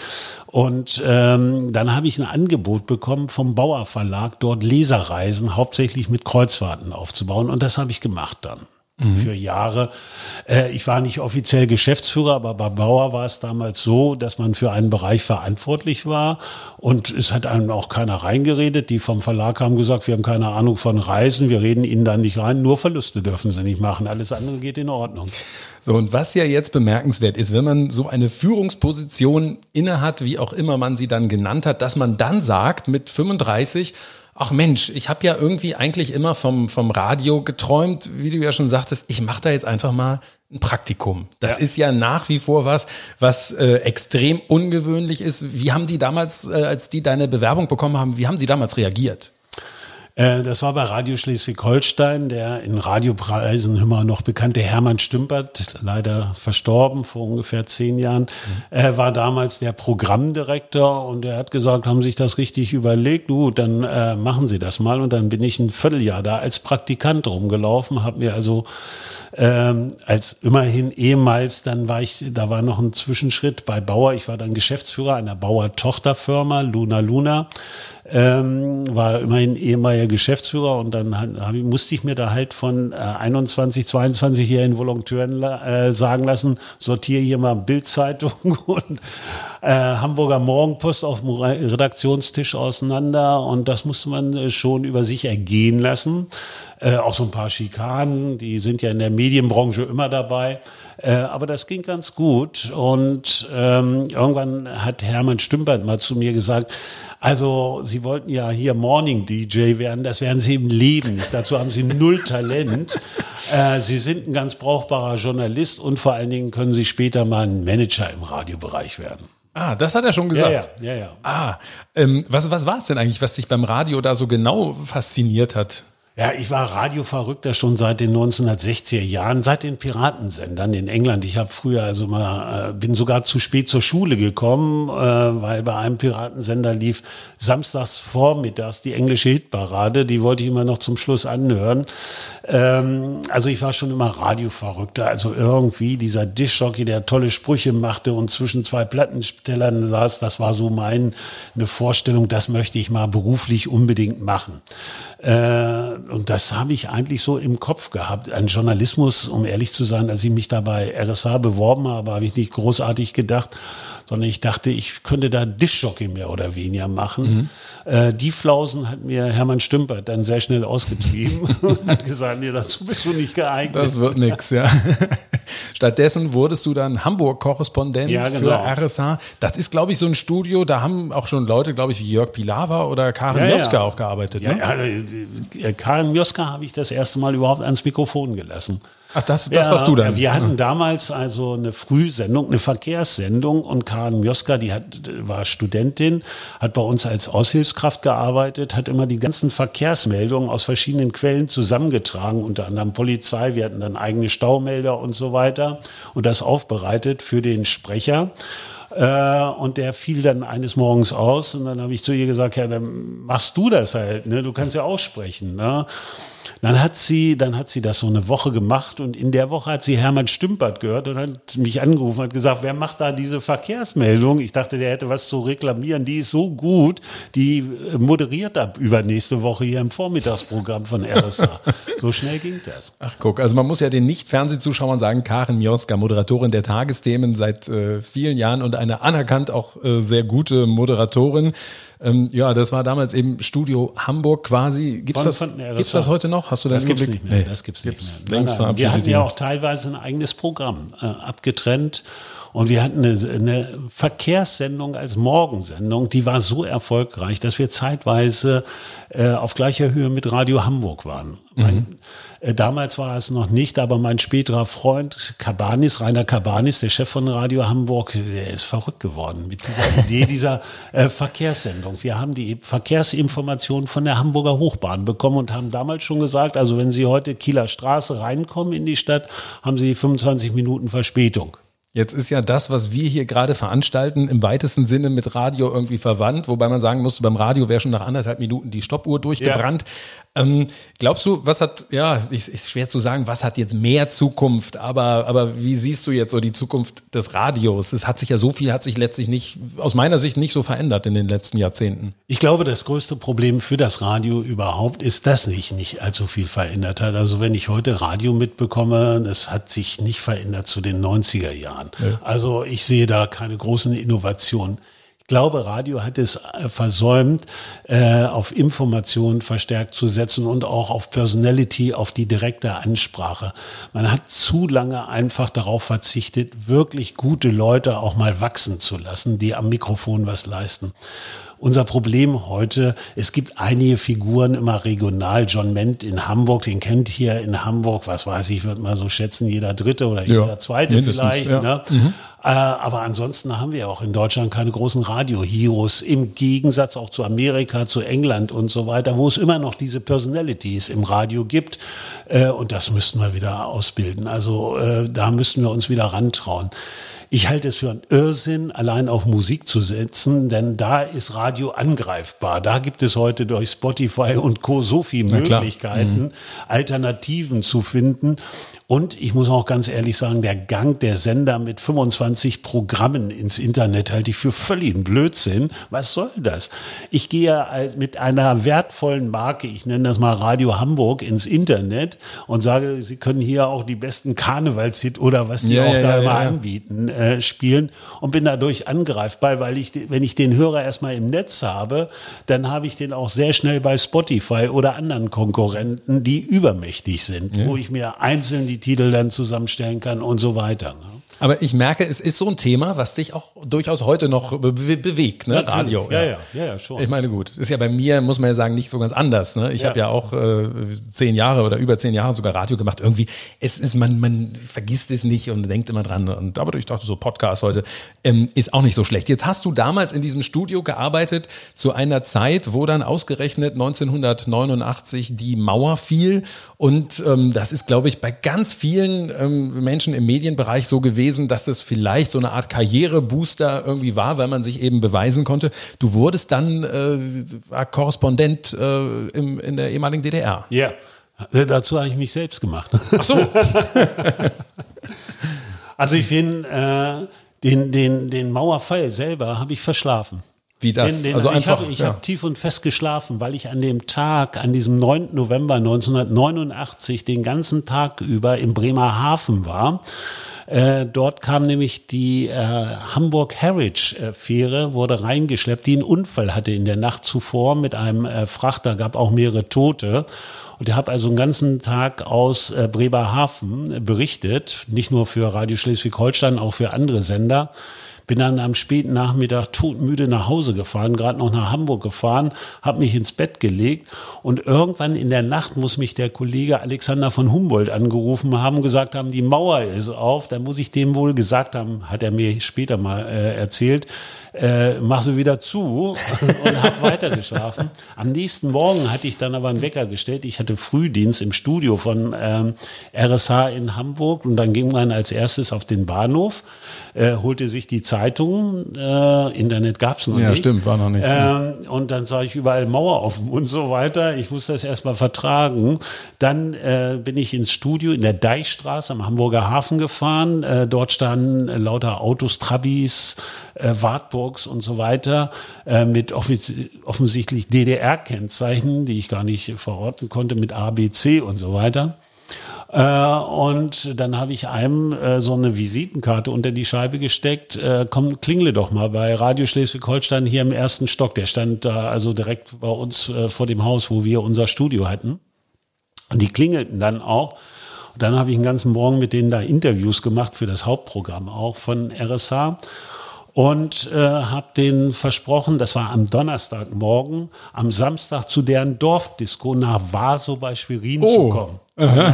Und ähm, dann habe ich ein Angebot bekommen vom Bauer Verlag, dort Leserreisen hauptsächlich mit Kreuzfahrten aufzubauen. Und das habe ich gemacht dann. Mhm. für Jahre. Äh, ich war nicht offiziell Geschäftsführer, aber bei Bauer war es damals so, dass man für einen Bereich verantwortlich war und es hat einem auch keiner reingeredet. Die vom Verlag haben gesagt, wir haben keine Ahnung von Reisen, wir reden ihnen dann nicht rein, nur Verluste dürfen sie nicht machen, alles andere geht in Ordnung. So, und was ja jetzt bemerkenswert ist, wenn man so eine Führungsposition innehat, wie auch immer man sie dann genannt hat, dass man dann sagt, mit 35, ach Mensch, ich habe ja irgendwie eigentlich immer vom, vom Radio geträumt, wie du ja schon sagtest, ich mache da jetzt einfach mal ein Praktikum. Das ja. ist ja nach wie vor was, was äh, extrem ungewöhnlich ist. Wie haben die damals, äh, als die deine Bewerbung bekommen haben, wie haben sie damals reagiert? Äh, das war bei Radio Schleswig-Holstein, der in Radiopreisen immer noch bekannte Hermann Stümpert, leider verstorben vor ungefähr zehn Jahren, mhm. äh, war damals der Programmdirektor und er hat gesagt, haben sich das richtig überlegt, du, dann äh, machen Sie das mal. Und dann bin ich ein Vierteljahr da als Praktikant rumgelaufen, habe mir also ähm, als immerhin ehemals, dann war ich, da war noch ein Zwischenschritt bei Bauer. Ich war dann Geschäftsführer einer Bauer-Tochterfirma, Luna Luna ähm, war immerhin ehemaliger Geschäftsführer und dann hab, musste ich mir da halt von äh, 21, 22-jährigen Volonteuren äh, sagen lassen, sortiere hier mal Bildzeitung und äh, Hamburger Morgenpost auf dem Redaktionstisch auseinander und das musste man äh, schon über sich ergehen lassen. Äh, auch so ein paar Schikanen, die sind ja in der Medienbranche immer dabei. Äh, aber das ging ganz gut. Und ähm, irgendwann hat Hermann Stümpert mal zu mir gesagt, also Sie wollten ja hier Morning DJ werden, das werden Sie im Leben nicht. Dazu haben Sie null Talent. Äh, Sie sind ein ganz brauchbarer Journalist und vor allen Dingen können Sie später mal ein Manager im Radiobereich werden. Ah, das hat er schon gesagt. Ja, ja, ja. ja. Ah, ähm, was, was war es denn eigentlich, was dich beim Radio da so genau fasziniert hat? Ja, ich war Radioverrückter schon seit den 1960er Jahren, seit den Piratensendern in England. Ich habe früher also mal, äh, bin sogar zu spät zur Schule gekommen, äh, weil bei einem Piratensender lief samstags vormittags die englische Hitparade. Die wollte ich immer noch zum Schluss anhören. Ähm, also ich war schon immer Radioverrückter. Also irgendwie dieser Dischjockey, der tolle Sprüche machte und zwischen zwei Plattenstellern saß, das war so meine Vorstellung, das möchte ich mal beruflich unbedingt machen. Äh, und das habe ich eigentlich so im Kopf gehabt. Ein Journalismus, um ehrlich zu sein, als ich mich da bei RSA beworben habe, habe ich nicht großartig gedacht, sondern ich dachte, ich könnte da Dischjockey mehr oder weniger machen. Mhm. Äh, die Flausen hat mir Hermann Stümpert dann sehr schnell ausgetrieben und hat gesagt, nee, dazu bist du nicht geeignet. Das wird nix, ja. Stattdessen wurdest du dann Hamburg-Korrespondent ja, genau. für RSA. Das ist, glaube ich, so ein Studio, da haben auch schon Leute, glaube ich, wie Jörg Pilawa oder Karin ja, Joska ja. auch gearbeitet. Ne? ja, äh, Karin Joska habe ich das erste Mal überhaupt ans Mikrofon gelassen. Ach, das, das ja, warst du dann. Wir hatten damals also eine Frühsendung, eine Verkehrssendung und Karin Mioska, die hat, war Studentin, hat bei uns als Aushilfskraft gearbeitet, hat immer die ganzen Verkehrsmeldungen aus verschiedenen Quellen zusammengetragen, unter anderem Polizei, wir hatten dann eigene Staumelder und so weiter und das aufbereitet für den Sprecher. Äh, und der fiel dann eines Morgens aus und dann habe ich zu ihr gesagt, ja, dann machst du das halt, ne? du kannst ja aussprechen. Ne? Dann hat sie, dann hat sie das so eine Woche gemacht und in der Woche hat sie Hermann Stümpert gehört und hat mich angerufen und hat gesagt, wer macht da diese Verkehrsmeldung? Ich dachte, der hätte was zu reklamieren. Die ist so gut, die moderiert ab übernächste Woche hier im Vormittagsprogramm von RSA. so schnell ging das. Ach guck, also man muss ja den Nicht-Fernsehzuschauern sagen, Karin Mioska, Moderatorin der Tagesthemen seit äh, vielen Jahren und eine anerkannt auch äh, sehr gute Moderatorin. Ähm, ja, das war damals eben Studio Hamburg quasi. Gibt's das, gibt's das heute noch? Hast du das gibt's nicht mehr. Nee. Das gibt's, gibt's nicht mehr. Längst nein, nein. Wir hatten ja auch teilweise ein eigenes Programm äh, abgetrennt. Und wir hatten eine, eine Verkehrssendung als Morgensendung, die war so erfolgreich, dass wir zeitweise äh, auf gleicher Höhe mit Radio Hamburg waren. Mhm. Äh, damals war es noch nicht, aber mein späterer Freund Kabanis, Rainer Kabanis, der Chef von Radio Hamburg, der ist verrückt geworden mit dieser Idee dieser äh, Verkehrssendung. Wir haben die Verkehrsinformationen von der Hamburger Hochbahn bekommen und haben damals schon gesagt, also wenn Sie heute Kieler Straße reinkommen in die Stadt, haben Sie 25 Minuten Verspätung. Jetzt ist ja das, was wir hier gerade veranstalten, im weitesten Sinne mit Radio irgendwie verwandt, wobei man sagen musste, beim Radio wäre schon nach anderthalb Minuten die Stoppuhr durchgebrannt. Ja. Ähm, glaubst du, was hat, ja, ist, ist schwer zu sagen, was hat jetzt mehr Zukunft, aber, aber wie siehst du jetzt so die Zukunft des Radios? Es hat sich ja so viel, hat sich letztlich nicht, aus meiner Sicht nicht so verändert in den letzten Jahrzehnten. Ich glaube, das größte Problem für das Radio überhaupt ist, dass sich nicht allzu viel verändert hat. Also wenn ich heute Radio mitbekomme, es hat sich nicht verändert zu den 90er Jahren. Jahren. Ja. Also ich sehe da keine großen Innovationen. Ich glaube, Radio hat es äh, versäumt, äh, auf Information verstärkt zu setzen und auch auf Personality, auf die direkte Ansprache. Man hat zu lange einfach darauf verzichtet, wirklich gute Leute auch mal wachsen zu lassen, die am Mikrofon was leisten unser Problem heute, es gibt einige Figuren immer regional. John Ment in Hamburg, den kennt hier in Hamburg, was weiß ich, würde mal so schätzen, jeder Dritte oder ja, jeder Zweite vielleicht. Ja. Ne? Mhm. Äh, aber ansonsten haben wir auch in Deutschland keine großen Radio-Heroes, im Gegensatz auch zu Amerika, zu England und so weiter, wo es immer noch diese Personalities im Radio gibt. Äh, und das müssten wir wieder ausbilden. Also äh, da müssten wir uns wieder rantrauen. Ich halte es für einen Irrsinn, allein auf Musik zu setzen, denn da ist Radio angreifbar. Da gibt es heute durch Spotify und Co. so viele Möglichkeiten, mhm. Alternativen zu finden. Und ich muss auch ganz ehrlich sagen, der Gang der Sender mit 25 Programmen ins Internet halte ich für völligen Blödsinn. Was soll das? Ich gehe mit einer wertvollen Marke, ich nenne das mal Radio Hamburg, ins Internet und sage, Sie können hier auch die besten Karnevalshit oder was die ja, auch ja, da ja, immer anbieten äh, spielen und bin dadurch angreifbar, weil ich, wenn ich den Hörer erstmal im Netz habe, dann habe ich den auch sehr schnell bei Spotify oder anderen Konkurrenten, die übermächtig sind, ja. wo ich mir einzeln die Titel dann zusammenstellen kann und so weiter. Ne? Aber ich merke, es ist so ein Thema, was dich auch durchaus heute noch be bewegt, ne? Radio. Ja, ja, ja, ja, schon. Ich meine, gut, ist ja bei mir, muss man ja sagen, nicht so ganz anders. Ne? Ich ja. habe ja auch äh, zehn Jahre oder über zehn Jahre sogar Radio gemacht. Irgendwie, es ist, man, man vergisst es nicht und denkt immer dran. Und aber ich dachte, so Podcast heute ähm, ist auch nicht so schlecht. Jetzt hast du damals in diesem Studio gearbeitet zu einer Zeit, wo dann ausgerechnet 1989 die Mauer fiel. Und ähm, das ist, glaube ich, bei ganz vielen ähm, Menschen im Medienbereich so gewesen gelesen, dass das vielleicht so eine Art Karrierebooster irgendwie war, weil man sich eben beweisen konnte. Du wurdest dann äh, Korrespondent äh, im, in der ehemaligen DDR. Ja, yeah. dazu habe ich mich selbst gemacht. Ach so. also ich bin äh, den, den, den Mauerfall selber habe ich verschlafen. Wie das? Den, den, also ich habe ja. hab tief und fest geschlafen, weil ich an dem Tag, an diesem 9. November 1989, den ganzen Tag über in Bremerhaven war äh, dort kam nämlich die äh, Hamburg Harwich Fähre, wurde reingeschleppt, die einen Unfall hatte in der Nacht zuvor mit einem äh, Frachter, gab auch mehrere Tote. Und ich habe also einen ganzen Tag aus äh, Bremerhaven berichtet, nicht nur für Radio Schleswig-Holstein, auch für andere Sender. Bin dann am späten Nachmittag todmüde nach Hause gefahren, gerade noch nach Hamburg gefahren, habe mich ins Bett gelegt und irgendwann in der Nacht muss mich der Kollege Alexander von Humboldt angerufen haben, gesagt haben, die Mauer ist auf. Dann muss ich dem wohl gesagt haben, hat er mir später mal äh, erzählt, äh, mach sie wieder zu und habe weitergeschlafen. Am nächsten Morgen hatte ich dann aber einen Wecker gestellt. Ich hatte Frühdienst im Studio von ähm, RSH in Hamburg und dann ging man als erstes auf den Bahnhof, äh, holte sich die Zeitung. Äh, Internet gab's noch ja, nicht. Ja, stimmt, war noch nicht. Ähm, und dann sah ich überall Mauer offen und so weiter. Ich musste das erstmal vertragen. Dann äh, bin ich ins Studio in der Deichstraße am Hamburger Hafen gefahren. Äh, dort standen lauter Autos, Trabis, äh, Wartburgs und so weiter äh, mit offensichtlich DDR-Kennzeichen, die ich gar nicht verorten konnte, mit A, B, C und so weiter. Äh, und dann habe ich einem äh, so eine Visitenkarte unter die Scheibe gesteckt. Äh, komm, klingle doch mal bei Radio Schleswig-Holstein hier im ersten Stock. Der stand da also direkt bei uns äh, vor dem Haus, wo wir unser Studio hatten. Und die klingelten dann auch. Und dann habe ich einen ganzen Morgen mit denen da Interviews gemacht für das Hauptprogramm auch von RSH und äh, habe denen versprochen, das war am Donnerstagmorgen, am Samstag zu deren Dorfdisco nach Vaso bei Schwerin oh. zu kommen. Äh,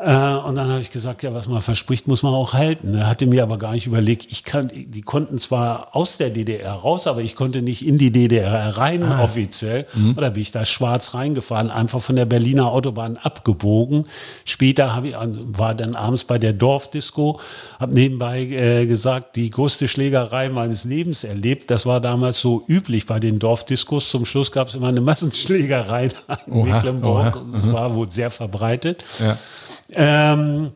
und dann habe ich gesagt, ja, was man verspricht, muss man auch halten. Er hatte mir aber gar nicht überlegt, ich kann, die konnten zwar aus der DDR raus, aber ich konnte nicht in die DDR rein ah. offiziell. Mhm. Oder bin ich da schwarz reingefahren, einfach von der Berliner Autobahn abgebogen. Später habe ich, also war dann abends bei der Dorfdisco, habe nebenbei äh, gesagt, die größte Schlägerei meines Lebens erlebt. Das war damals so üblich bei den Dorfdiscos. Zum Schluss gab es immer eine Massenschlägerei in oha, Mecklenburg. Oha, mhm. war wohl sehr verbreitet. Ja. Ähm,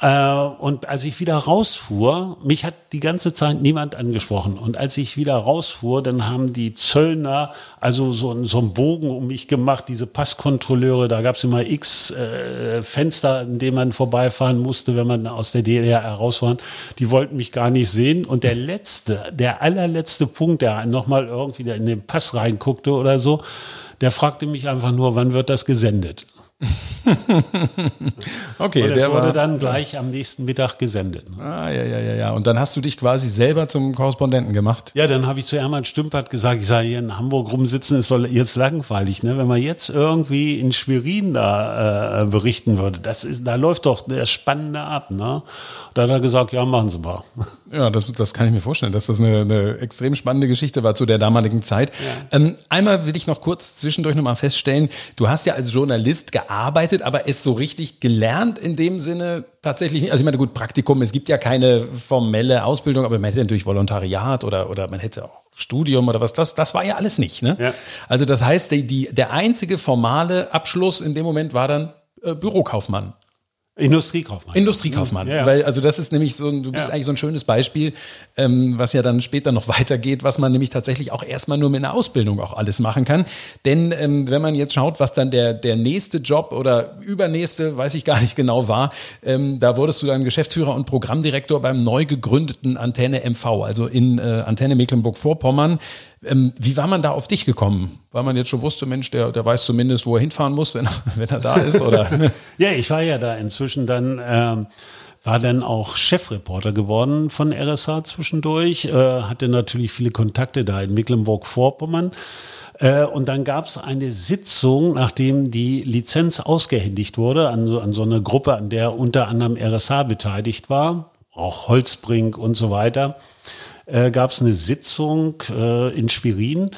äh, und als ich wieder rausfuhr, mich hat die ganze Zeit niemand angesprochen. Und als ich wieder rausfuhr, dann haben die Zöllner also so, so einen Bogen um mich gemacht, diese Passkontrolleure, da gab es immer x äh, Fenster, in denen man vorbeifahren musste, wenn man aus der DDR herausfahren. Die wollten mich gar nicht sehen. Und der letzte, der allerletzte Punkt, der nochmal irgendwie in den Pass reinguckte oder so, der fragte mich einfach nur, wann wird das gesendet? okay, und das der wurde war, dann gleich am nächsten Mittag gesendet. Ne? Ah, ja, ja, ja, ja. Und dann hast du dich quasi selber zum Korrespondenten gemacht? Ja, dann habe ich zu Hermann Stümpert gesagt, ich sage, hier in Hamburg rumsitzen ist soll jetzt langweilig, ne? Wenn man jetzt irgendwie in Schwerin da äh, berichten würde, das ist, da läuft doch der Spannende ab, ne? Da hat er gesagt, ja, machen Sie mal. Ja, das, das kann ich mir vorstellen, dass das eine, eine extrem spannende Geschichte war zu der damaligen Zeit. Ja. Ähm, einmal will ich noch kurz zwischendurch nochmal feststellen, du hast ja als Journalist gearbeitet, aber es so richtig gelernt in dem Sinne tatsächlich nicht. Also ich meine, gut, Praktikum, es gibt ja keine formelle Ausbildung, aber man hätte natürlich Volontariat oder, oder man hätte auch Studium oder was, das, das war ja alles nicht. Ne? Ja. Also das heißt, die, die, der einzige formale Abschluss in dem Moment war dann äh, Bürokaufmann. Industriekaufmann. Industriekaufmann. Ja, ja. Weil, also das ist nämlich so, du bist ja. eigentlich so ein schönes Beispiel, ähm, was ja dann später noch weitergeht, was man nämlich tatsächlich auch erstmal nur mit einer Ausbildung auch alles machen kann. Denn ähm, wenn man jetzt schaut, was dann der, der nächste Job oder übernächste, weiß ich gar nicht genau war, ähm, da wurdest du dann Geschäftsführer und Programmdirektor beim neu gegründeten Antenne MV, also in äh, Antenne Mecklenburg-Vorpommern. Ähm, wie war man da auf dich gekommen? Weil man jetzt schon wusste, Mensch, der, der weiß zumindest, wo er hinfahren muss, wenn er, wenn er da ist, oder? ja, ich war ja da inzwischen dann, ähm, war dann auch Chefreporter geworden von RSH zwischendurch, äh, hatte natürlich viele Kontakte da in Mecklenburg-Vorpommern. Äh, und dann gab es eine Sitzung, nachdem die Lizenz ausgehändigt wurde, an so, an so eine Gruppe, an der unter anderem RSH beteiligt war, auch Holzbrink und so weiter äh, gab es eine Sitzung äh, in Schwerin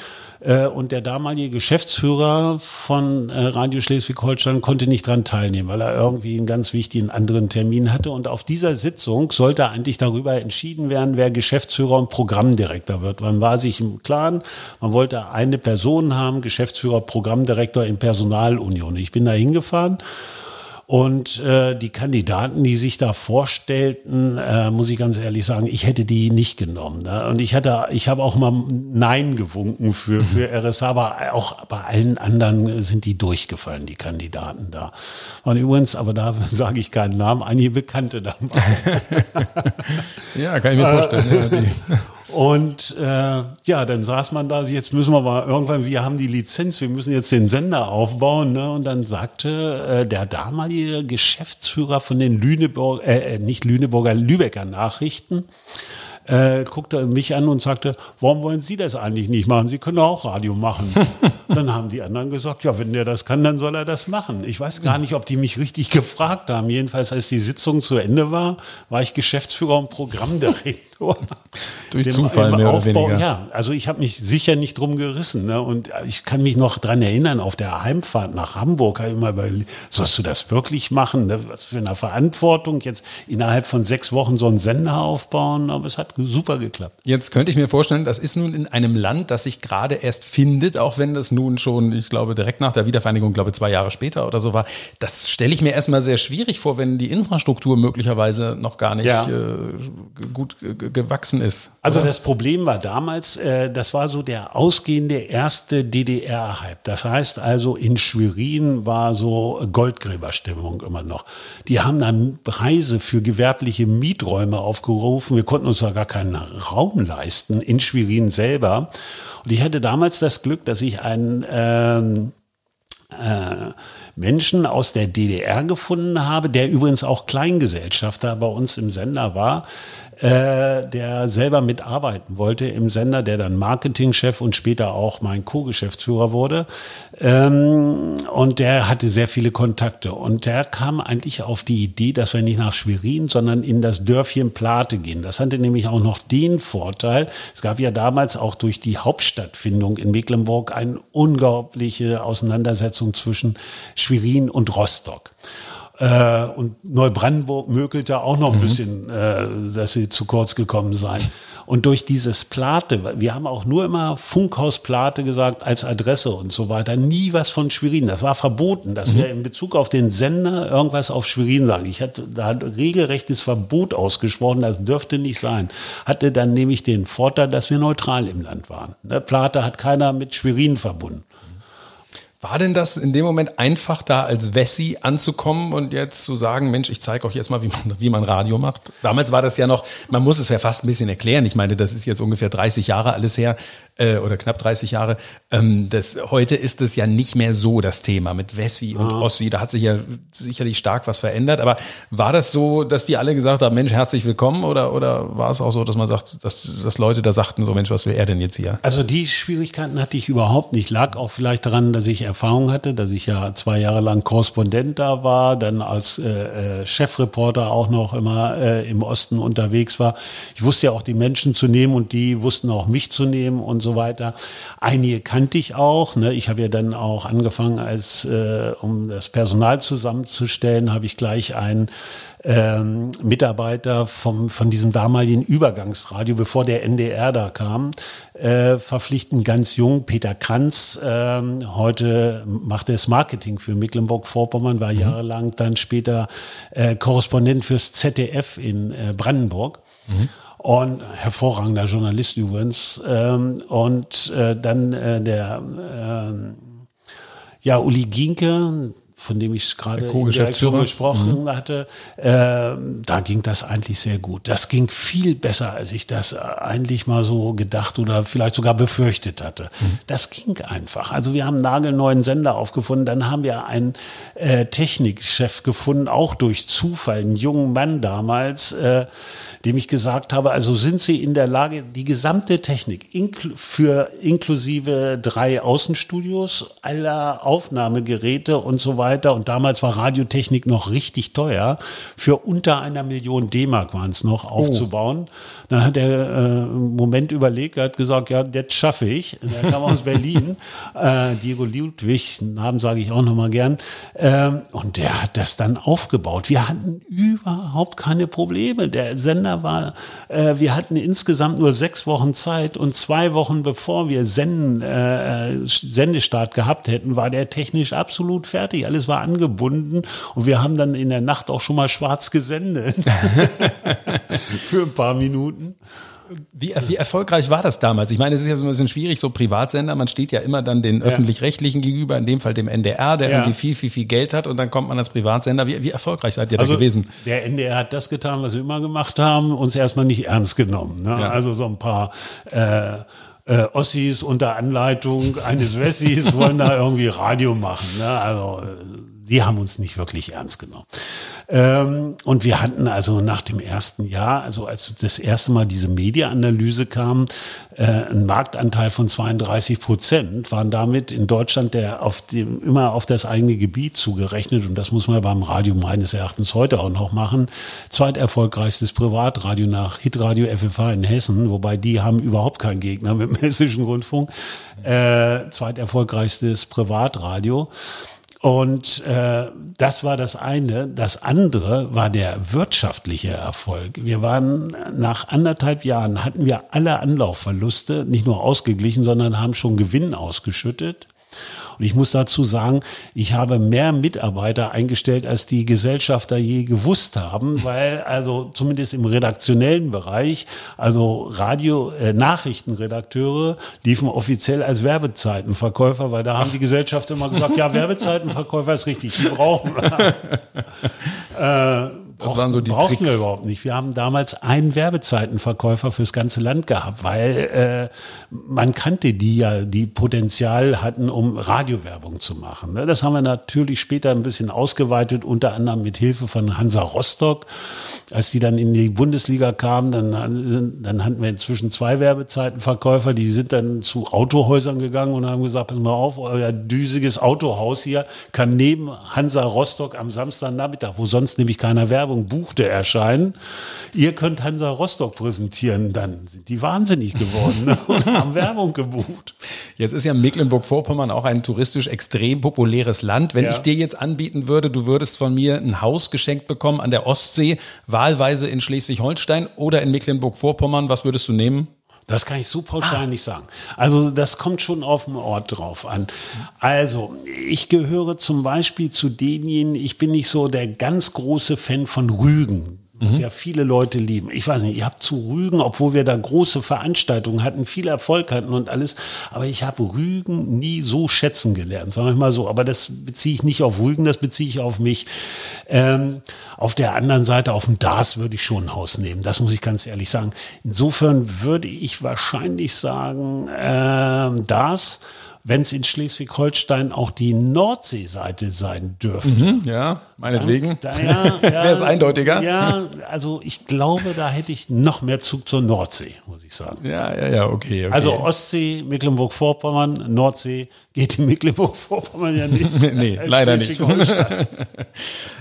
äh, und der damalige Geschäftsführer von äh, Radio Schleswig-Holstein konnte nicht dran teilnehmen, weil er irgendwie einen ganz wichtigen anderen Termin hatte. Und auf dieser Sitzung sollte eigentlich darüber entschieden werden, wer Geschäftsführer und Programmdirektor wird. Man war sich im Klaren, man wollte eine Person haben, Geschäftsführer, Programmdirektor in Personalunion. Ich bin da hingefahren und äh, die Kandidaten, die sich da vorstellten, äh, muss ich ganz ehrlich sagen, ich hätte die nicht genommen. Ne? Und ich hatte, ich habe auch mal Nein gewunken für, für mhm. RSA, aber auch bei allen anderen sind die durchgefallen, die Kandidaten da. Und übrigens, aber da sage ich keinen Namen, einige Bekannte dabei. ja, kann ich mir vorstellen. Ja, und äh, ja, dann saß man da, jetzt müssen wir mal irgendwann, wir haben die Lizenz, wir müssen jetzt den Sender aufbauen. Ne? Und dann sagte äh, der damalige Geschäftsführer von den Lüneburg, äh, äh nicht Lüneburger, Lübecker Nachrichten, äh, guckte mich an und sagte, warum wollen Sie das eigentlich nicht machen? Sie können auch Radio machen. dann haben die anderen gesagt, ja, wenn der das kann, dann soll er das machen. Ich weiß gar nicht, ob die mich richtig gefragt haben. Jedenfalls, als die Sitzung zu Ende war, war ich Geschäftsführer und Programmdirektor. Tor. Durch dem, Zufall mehr Aufbau, oder weniger. Ja, also ich habe mich sicher nicht drum gerissen. Ne? Und ich kann mich noch dran erinnern, auf der Heimfahrt nach Hamburg habe ich immer überlegt, sollst du das wirklich machen? Ne? Was für eine Verantwortung, jetzt innerhalb von sechs Wochen so einen Sender aufbauen. Aber es hat super geklappt. Jetzt könnte ich mir vorstellen, das ist nun in einem Land, das sich gerade erst findet, auch wenn das nun schon, ich glaube, direkt nach der Wiedervereinigung, glaube zwei Jahre später oder so war. Das stelle ich mir erstmal sehr schwierig vor, wenn die Infrastruktur möglicherweise noch gar nicht ja. äh, gut gewachsen ist. Also oder? das Problem war damals, äh, das war so der ausgehende erste DDR-Hype. Das heißt also, in Schwerin war so Goldgräberstimmung immer noch. Die haben dann Preise für gewerbliche Mieträume aufgerufen. Wir konnten uns da gar keinen Raum leisten in Schwerin selber. Und ich hatte damals das Glück, dass ich einen ähm, äh, Menschen aus der DDR gefunden habe, der übrigens auch Kleingesellschafter bei uns im Sender war, äh, der selber mitarbeiten wollte im Sender, der dann Marketingchef und später auch mein Co-Geschäftsführer wurde. Ähm, und der hatte sehr viele Kontakte. Und der kam eigentlich auf die Idee, dass wir nicht nach Schwerin, sondern in das Dörfchen Plate gehen. Das hatte nämlich auch noch den Vorteil, es gab ja damals auch durch die Hauptstadtfindung in Mecklenburg eine unglaubliche Auseinandersetzung zwischen Schwerin und Rostock. Äh, und Neubrandenburg mökelte auch noch ein mhm. bisschen, äh, dass sie zu kurz gekommen seien. Und durch dieses Plate, wir haben auch nur immer Funkhaus Plate gesagt als Adresse und so weiter, nie was von Schwerin. Das war verboten, dass mhm. wir in Bezug auf den Sender irgendwas auf Schwerin sagen. Ich hatte da hat regelrechtes Verbot ausgesprochen, das dürfte nicht sein. Hatte dann nämlich den Vorteil, dass wir neutral im Land waren. Ne, Plate hat keiner mit Schwerin verbunden. War denn das in dem Moment einfach da als Wessi anzukommen und jetzt zu sagen, Mensch, ich zeige euch jetzt mal, wie man, wie man Radio macht? Damals war das ja noch, man muss es ja fast ein bisschen erklären. Ich meine, das ist jetzt ungefähr 30 Jahre alles her äh, oder knapp 30 Jahre. Ähm, das, heute ist es ja nicht mehr so das Thema mit Wessi und ah. Ossi. Da hat sich ja sicherlich stark was verändert. Aber war das so, dass die alle gesagt haben, Mensch, herzlich willkommen? Oder, oder war es auch so, dass man sagt, dass, dass Leute da sagten, so Mensch, was will er denn jetzt hier? Also die Schwierigkeiten hatte ich überhaupt nicht. Lag auch vielleicht daran, dass ich Erfahrung hatte, dass ich ja zwei Jahre lang Korrespondent da war, dann als äh, äh, Chefreporter auch noch immer äh, im Osten unterwegs war. Ich wusste ja auch die Menschen zu nehmen und die wussten auch mich zu nehmen und so weiter. Einige kannte ich auch. Ne? Ich habe ja dann auch angefangen, als äh, um das Personal zusammenzustellen, habe ich gleich einen ähm, Mitarbeiter vom, von diesem damaligen Übergangsradio, bevor der NDR da kam, äh, verpflichten, ganz jung, Peter Kranz. Ähm, heute macht er das Marketing für Mecklenburg-Vorpommern, war mhm. jahrelang dann später äh, Korrespondent fürs ZDF in äh, Brandenburg. Mhm. Und hervorragender Journalist übrigens. Ähm, und äh, dann äh, der äh, ja, Uli Ginke, von dem ich gerade gesprochen mhm. hatte, äh, da ging das eigentlich sehr gut. Das ging viel besser, als ich das eigentlich mal so gedacht oder vielleicht sogar befürchtet hatte. Mhm. Das ging einfach. Also wir haben einen nagelneuen Sender aufgefunden, dann haben wir einen äh, Technikchef gefunden, auch durch Zufall, einen jungen Mann damals, äh, dem ich gesagt habe, also sind Sie in der Lage, die gesamte Technik inkl für inklusive drei Außenstudios, aller Aufnahmegeräte und so weiter, und damals war Radiotechnik noch richtig teuer, für unter einer Million D-Mark waren es noch, oh. aufzubauen. Oh. Dann hat er äh, einen Moment überlegt, er hat gesagt, ja, das schaffe ich. Er kam aus Berlin, äh, Diego Ludwig, Namen sage ich auch nochmal gern, ähm, und der hat das dann aufgebaut. Wir hatten überhaupt keine Probleme. Der Sender Sender war, äh, wir hatten insgesamt nur sechs Wochen Zeit und zwei Wochen bevor wir Senden, äh, Sendestart gehabt hätten, war der technisch absolut fertig. Alles war angebunden und wir haben dann in der Nacht auch schon mal schwarz gesendet. Für ein paar Minuten. Wie, wie erfolgreich war das damals? Ich meine, es ist ja so ein bisschen schwierig, so Privatsender, man steht ja immer dann den ja. öffentlich-rechtlichen gegenüber, in dem Fall dem NDR, der ja. irgendwie viel, viel, viel Geld hat und dann kommt man als Privatsender. Wie, wie erfolgreich seid ihr also, da gewesen? Der NDR hat das getan, was wir immer gemacht haben, uns erstmal nicht ernst genommen. Ne? Ja. Also so ein paar äh, äh, Ossis unter Anleitung eines Wessis wollen da irgendwie Radio machen. Ne? Also äh, die haben uns nicht wirklich ernst genommen. Ähm, und wir hatten also nach dem ersten Jahr, also als das erste Mal diese Media-Analyse kam, äh, einen Marktanteil von 32 Prozent, waren damit in Deutschland der auf dem, immer auf das eigene Gebiet zugerechnet. Und das muss man beim Radio meines Erachtens heute auch noch machen. Zweiterfolgreichstes Privatradio nach Hitradio FFH in Hessen, wobei die haben überhaupt keinen Gegner mit dem hessischen Rundfunk. Äh, zweiterfolgreichstes Privatradio. Und äh, das war das eine. Das andere war der wirtschaftliche Erfolg. Wir waren nach anderthalb Jahren, hatten wir alle Anlaufverluste nicht nur ausgeglichen, sondern haben schon Gewinn ausgeschüttet. Und ich muss dazu sagen, ich habe mehr Mitarbeiter eingestellt, als die Gesellschafter je gewusst haben, weil also zumindest im redaktionellen Bereich, also Radio, äh, Nachrichtenredakteure liefen offiziell als Werbezeitenverkäufer, weil da haben die Gesellschafter immer gesagt, ja, Werbezeitenverkäufer ist richtig, die brauchen wir. äh, Das waren so die brauchten Tricks. wir überhaupt nicht. Wir haben damals einen Werbezeitenverkäufer fürs ganze Land gehabt, weil äh, man kannte die ja, die Potenzial hatten, um Radiowerbung zu machen. ne? Das haben wir natürlich später ein bisschen ausgeweitet, unter anderem mit Hilfe von Hansa Rostock. Als die dann in die Bundesliga kamen, dann, dann hatten wir inzwischen zwei Werbezeitenverkäufer, die sind dann zu Autohäusern gegangen und haben gesagt, pass mal auf, euer düsiges Autohaus hier kann neben Hansa Rostock am Samstagnachmittag, wo sonst nämlich keiner Werbung buchte, erscheinen. Ihr könnt Hansa Rostock präsentieren. Dann sind die wahnsinnig geworden ne? und haben Werbung gebucht. Jetzt ist ja Mecklenburg-Vorpommern auch ein touristisch extrem populäres Land. Wenn Ja. ich dir jetzt anbieten würde, du würdest von mir ein Haus geschenkt bekommen an der Ostsee, wahlweise in Schleswig-Holstein oder in Mecklenburg-Vorpommern, was würdest du nehmen? Das kann ich so pauschal nicht sagen. Also das kommt schon auf den Ort drauf an. Also ich gehöre zum Beispiel zu denjenigen, ich bin nicht so der ganz große Fan von Rügen. Was ja viele Leute lieben. Ich weiß nicht, ich habe zu Rügen, obwohl wir da große Veranstaltungen hatten, viel Erfolg hatten und alles, aber ich habe Rügen nie so schätzen gelernt, sage ich mal so. Aber das beziehe ich nicht auf Rügen, das beziehe ich auf mich. Ähm, auf der anderen Seite, auf dem DAS würde ich schon ein Haus nehmen. Das muss ich ganz ehrlich sagen. Insofern würde ich wahrscheinlich sagen, ähm, DAS, wenn es in Schleswig-Holstein auch die Nordseeseite sein dürfte. Ja, meinetwegen. Da, ja, ja, Wäre es eindeutiger? Ja, also ich glaube, da hätte ich noch mehr Zug zur Nordsee, muss ich sagen. Ja, ja, ja, okay. okay. Also Ostsee, Mecklenburg-Vorpommern, Nordsee geht in Mecklenburg-Vorpommern ja nicht. Nee, leider nicht.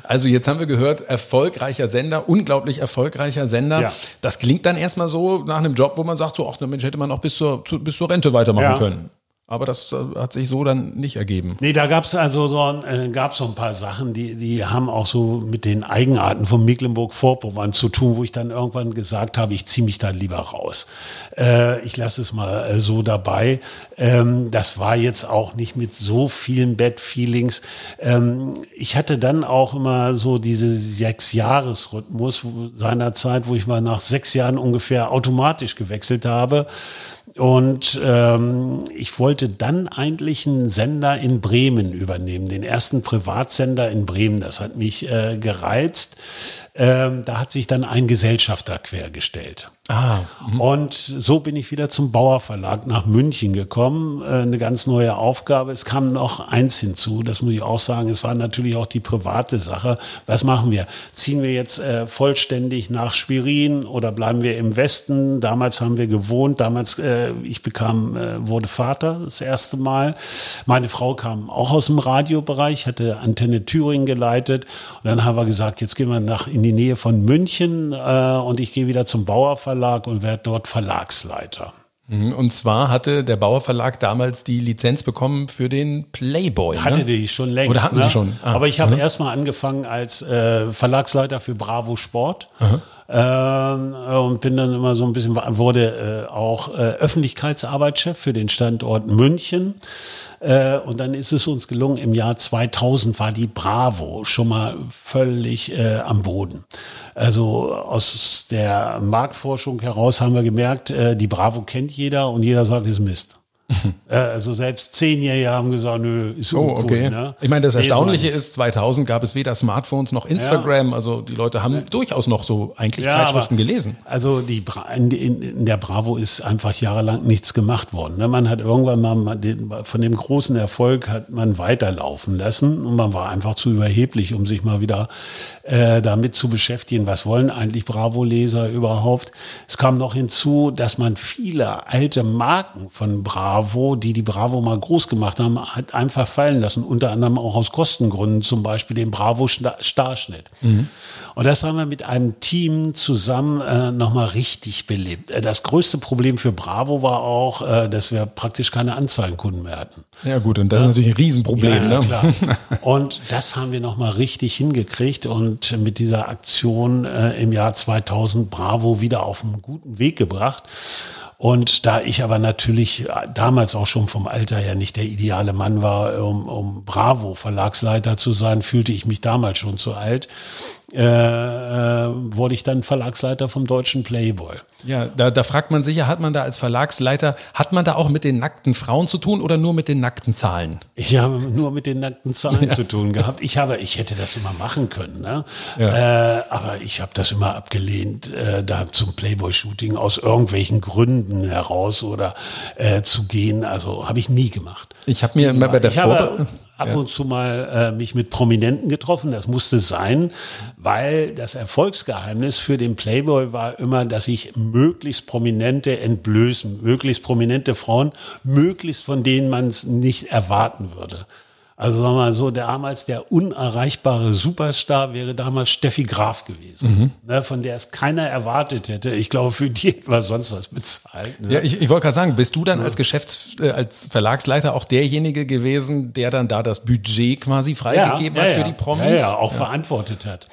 Also jetzt haben wir gehört, erfolgreicher Sender, unglaublich erfolgreicher Sender. Ja. Das klingt dann erstmal so nach einem Job, wo man sagt, so, ach, Mensch, hätte man auch bis zur, zu, bis zur Rente weitermachen können. Aber das äh, hat sich so dann nicht ergeben. Nee, da gab's also so, äh, gab's so ein paar Sachen, die, die haben auch so mit den Eigenarten von Mecklenburg-Vorpommern zu tun, wo ich dann irgendwann gesagt habe, ich ziehe mich da lieber raus. Äh, ich lasse es mal äh, so dabei. Ähm, das war jetzt auch nicht mit so vielen Bad-Feelings. Ähm, ich hatte dann auch immer so diese Sechs-Jahres-Rhythmus seinerzeit, wo ich mal nach sechs Jahren ungefähr automatisch gewechselt habe. Und ähm, ich wollte dann eigentlich einen Sender in Bremen übernehmen, den ersten Privatsender in Bremen. Das hat mich äh, gereizt. Ähm, da hat sich dann ein Gesellschafter quergestellt. Ah, Und so bin ich wieder zum Bauer Verlag nach München gekommen. Äh, eine ganz neue Aufgabe. Es kam noch eins hinzu, das muss ich auch sagen. Es war natürlich auch die private Sache. Was machen wir? Ziehen wir jetzt äh, vollständig nach Schwerin oder bleiben wir im Westen? Damals haben wir gewohnt. Damals, äh, ich bekam, äh, wurde Vater das erste Mal. Meine Frau kam auch aus dem Radiobereich, hatte Antenne Thüringen geleitet. Und dann haben wir gesagt, jetzt gehen wir nach in die Nähe von München äh, und ich gehe wieder zum Bauer Verlag und werde dort Verlagsleiter. Mhm. Und zwar hatte der Bauer Verlag damals die Lizenz bekommen für den Playboy. Hatte ne? die schon längst. Oder hatten ne? sie schon? Ah, Aber ich habe erstmal angefangen als äh, Verlagsleiter für Bravo Sport. Ähm, und bin dann immer so ein bisschen, wurde äh, auch äh, Öffentlichkeitsarbeitschef für den Standort München. Äh, und dann ist es uns gelungen, im Jahr 2000 war die Bravo schon mal völlig äh, am Boden. Also aus der Marktforschung heraus haben wir gemerkt, äh, die Bravo kennt jeder und jeder sagt, ist Mist. Äh, also selbst Zehnjährige haben gesagt, nö, ist Oh, uncool, okay. Ne? Ich meine, das Nee, so Erstaunliche ist, 2000 gab es weder Smartphones noch Instagram. Also die Leute haben durchaus noch so eigentlich Zeitschriften aber- gelesen. Also die Bra in, in, der Bravo ist einfach jahrelang nichts gemacht worden. Ne? Man hat irgendwann mal mal den, von dem großen Erfolg hat man weiterlaufen lassen und man war einfach zu überheblich, um sich mal wieder äh, damit zu beschäftigen. Was wollen eigentlich Bravo-Leser überhaupt? Es kam noch hinzu, dass man viele alte Marken von Bravo, die die Bravo mal groß gemacht haben, hat einfach fallen lassen. Unter anderem auch aus Kostengründen, zum Beispiel den Bravo Sta- Starschnitt. Und das haben wir mit einem Team zusammen äh, nochmal richtig belebt. Äh, Das größte Problem für Bravo war auch, äh, dass wir praktisch keine Anzeigenkunden mehr hatten. Ja gut, und das ist natürlich ein Riesenproblem. Ja, ne? klar. Und das haben wir nochmal richtig hingekriegt und mit dieser Aktion äh, im Jahr 2000 Bravo wieder auf einen guten Weg gebracht. Und da ich aber natürlich äh, damals auch schon vom Alter her nicht der ideale Mann war, um, um Bravo Verlagsleiter zu sein, fühlte ich mich damals schon zu alt. Äh, äh, wurde ich dann Verlagsleiter vom deutschen Playboy. Ja, da, da fragt man sich ja, hat man da als Verlagsleiter, hat man da auch mit den nackten Frauen zu tun oder nur mit den nackten Zahlen? Ich habe nur mit den nackten Zahlen ja. zu tun gehabt. Ich habe, ich hätte das immer machen können, ne? Ja. Äh, aber ich habe das immer abgelehnt, äh, da zum Playboy-Shooting aus irgendwelchen Gründen heraus oder äh, zu gehen. Also habe ich nie gemacht. Ich habe mir immer bei der Vorbereitung ab ja. und zu mal äh, mich mit Prominenten getroffen. Das musste sein, weil das Erfolgsgeheimnis für den Playboy war immer, dass ich möglichst Prominente entblößen, möglichst prominente Frauen, möglichst von denen man es nicht erwarten würde. Also sagen wir mal so, damals der unerreichbare Superstar wäre damals Steffi Graf gewesen, mhm. ne, von der es keiner erwartet hätte. Ich glaube, für die hätten wir sonst was bezahlt. Ne? Ja, ich, ich wollte gerade sagen, bist du dann ja. als Geschäfts-, äh, als Verlagsleiter auch derjenige gewesen, der dann da das Budget quasi freigegeben ja, ja, hat für die Promis? Ja, ja, auch verantwortet hat.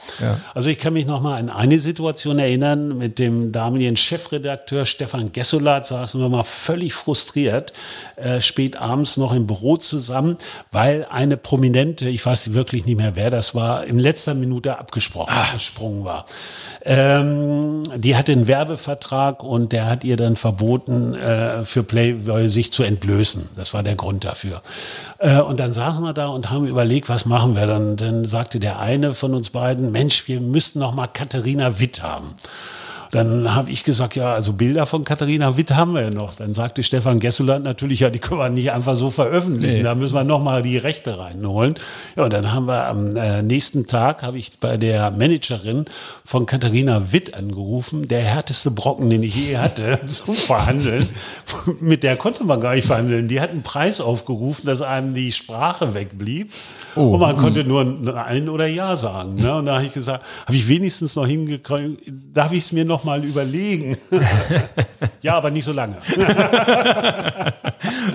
Also ich kann mich noch mal an eine Situation erinnern, mit dem damaligen Chefredakteur Stefan Gessolat saßen wir mal völlig frustriert, äh, spät abends noch im Büro zusammen, weil eine Prominente, ich weiß wirklich nicht mehr, wer das war, in letzter Minute abgesprochen, ah. war. Ähm, die hatte einen Werbevertrag und der hat ihr dann verboten, äh, für Playboy sich zu entblößen. Das war der Grund dafür. Äh, und dann saßen wir da und haben überlegt, was machen wir dann? Dann sagte der eine von uns beiden, Mensch, wir müssten noch mal Katharina Witt haben. Dann habe ich gesagt, ja, also Bilder von Katharina Witt haben wir ja noch. Dann sagte Stefan Gesseland natürlich, ja, die können wir nicht einfach so veröffentlichen. Nee. Da müssen wir nochmal die Rechte reinholen. Ja, und dann haben wir am äh, nächsten Tag, habe ich bei der Managerin von Katharina Witt angerufen, der härteste Brocken, den ich je hatte, zum Verhandeln. Mit der konnte man gar nicht verhandeln. Die hat einen Preis aufgerufen, dass einem die Sprache wegblieb. Oh. Und man konnte nur Nein oder Ja sagen. Ne? Und da habe ich gesagt, habe ich wenigstens noch hingekriegt, darf ich es mir noch noch mal überlegen. ja, aber nicht so lange.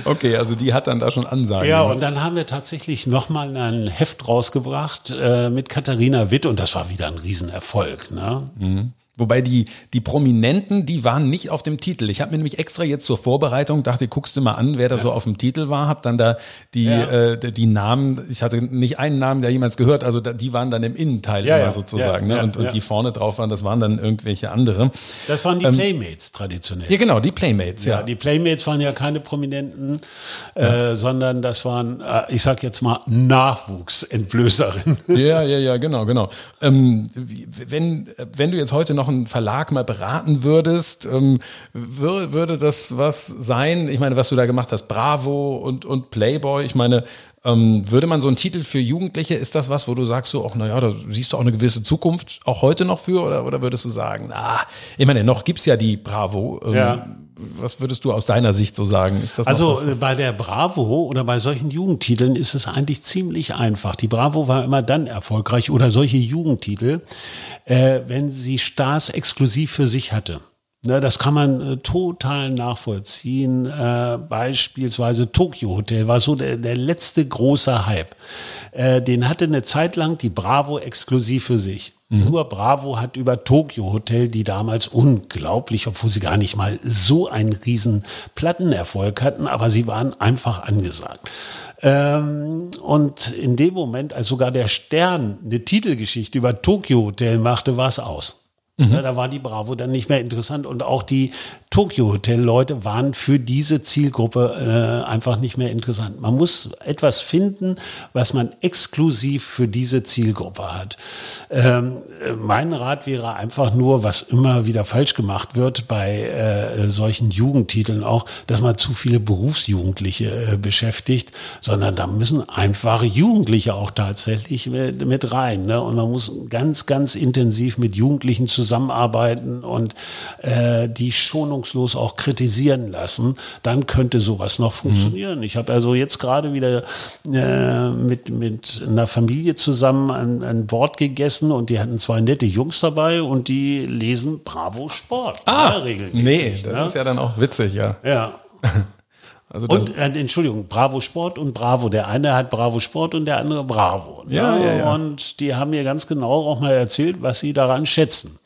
okay, also die hat dann da schon Ansagen. Ja, und dann haben wir tatsächlich noch mal ein Heft rausgebracht äh, mit Katharina Witt und das war wieder ein Riesenerfolg. Ne? Mhm. Wobei die, die Prominenten, die waren nicht auf dem Titel. Ich habe mir nämlich extra jetzt zur Vorbereitung dachte, guckst du mal an, wer da ja. so auf dem Titel war. Hab dann da die, ja. äh, die Namen, ich hatte nicht einen Namen, der jemals gehört, also da, die waren dann im Innenteil ja, immer sozusagen. ne? und, und die vorne drauf waren, das waren dann irgendwelche andere. Das waren die ähm, Playmates traditionell. Ja, genau, die Playmates, ja. Die Playmates waren ja keine Prominenten, äh, sondern das waren, äh, ich sag jetzt mal, Nachwuchsentblößerinnen. Ja, ja, ja, genau, genau. Ähm, wenn, wenn du jetzt heute noch noch einen Verlag mal beraten würdest, ähm, würde das was sein? Ich meine, was du da gemacht hast, Bravo und, und Playboy, ich meine, ähm, würde man so einen Titel für Jugendliche, ist das was, wo du sagst so, ach naja, da siehst du auch eine gewisse Zukunft auch heute noch für oder, oder würdest du sagen, na, ich meine, noch gibt's ja die Bravo. Ähm, ja. Was würdest du aus deiner Sicht so sagen? Ist das also was, bei der Bravo oder bei solchen Jugendtiteln ist es eigentlich ziemlich einfach. Die Bravo war immer dann erfolgreich oder solche Jugendtitel, äh, wenn sie Stars exklusiv für sich hatte. Ne, das kann man äh, total nachvollziehen. Äh, beispielsweise Tokyo Hotel war so der, der letzte große Hype. Äh, den hatte eine Zeit lang die Bravo exklusiv für sich. Mhm. Nur Bravo hat über Tokyo Hotel, die damals unglaublich, obwohl sie gar nicht mal so einen riesen Plattenerfolg hatten, aber sie waren einfach angesagt. Ähm, und in dem Moment, als sogar der Stern eine Titelgeschichte über Tokyo Hotel machte, war es aus. Mhm. Ja, da war die Bravo dann nicht mehr interessant und auch die Tokyo Hotel Leute waren für diese Zielgruppe äh, einfach nicht mehr interessant. Man muss etwas finden, was man exklusiv für diese Zielgruppe hat. Ähm, mein Rat wäre einfach nur, was immer wieder falsch gemacht wird bei äh, solchen Jugendtiteln auch, dass man zu viele Berufsjugendliche äh, beschäftigt, sondern da müssen einfache Jugendliche auch tatsächlich mit, mit rein. Ne? Und man muss ganz, ganz intensiv mit Jugendlichen zusammen zusammenarbeiten und äh, die schonungslos auch kritisieren lassen, dann könnte sowas noch funktionieren. Mhm. Ich habe also jetzt gerade wieder äh, mit, mit einer Familie zusammen ein, ein Board gegessen und die hatten zwei nette Jungs dabei und die lesen Bravo Sport. Ah, regelmäßig. Nee, das ne? ist ja dann auch witzig, ja. Ja. Also und äh, Entschuldigung, Bravo Sport und Bravo. Der eine hat Bravo Sport und der andere Bravo. Ne? Ja, ja, ja. Und die haben mir ganz genau auch mal erzählt, was sie daran schätzen.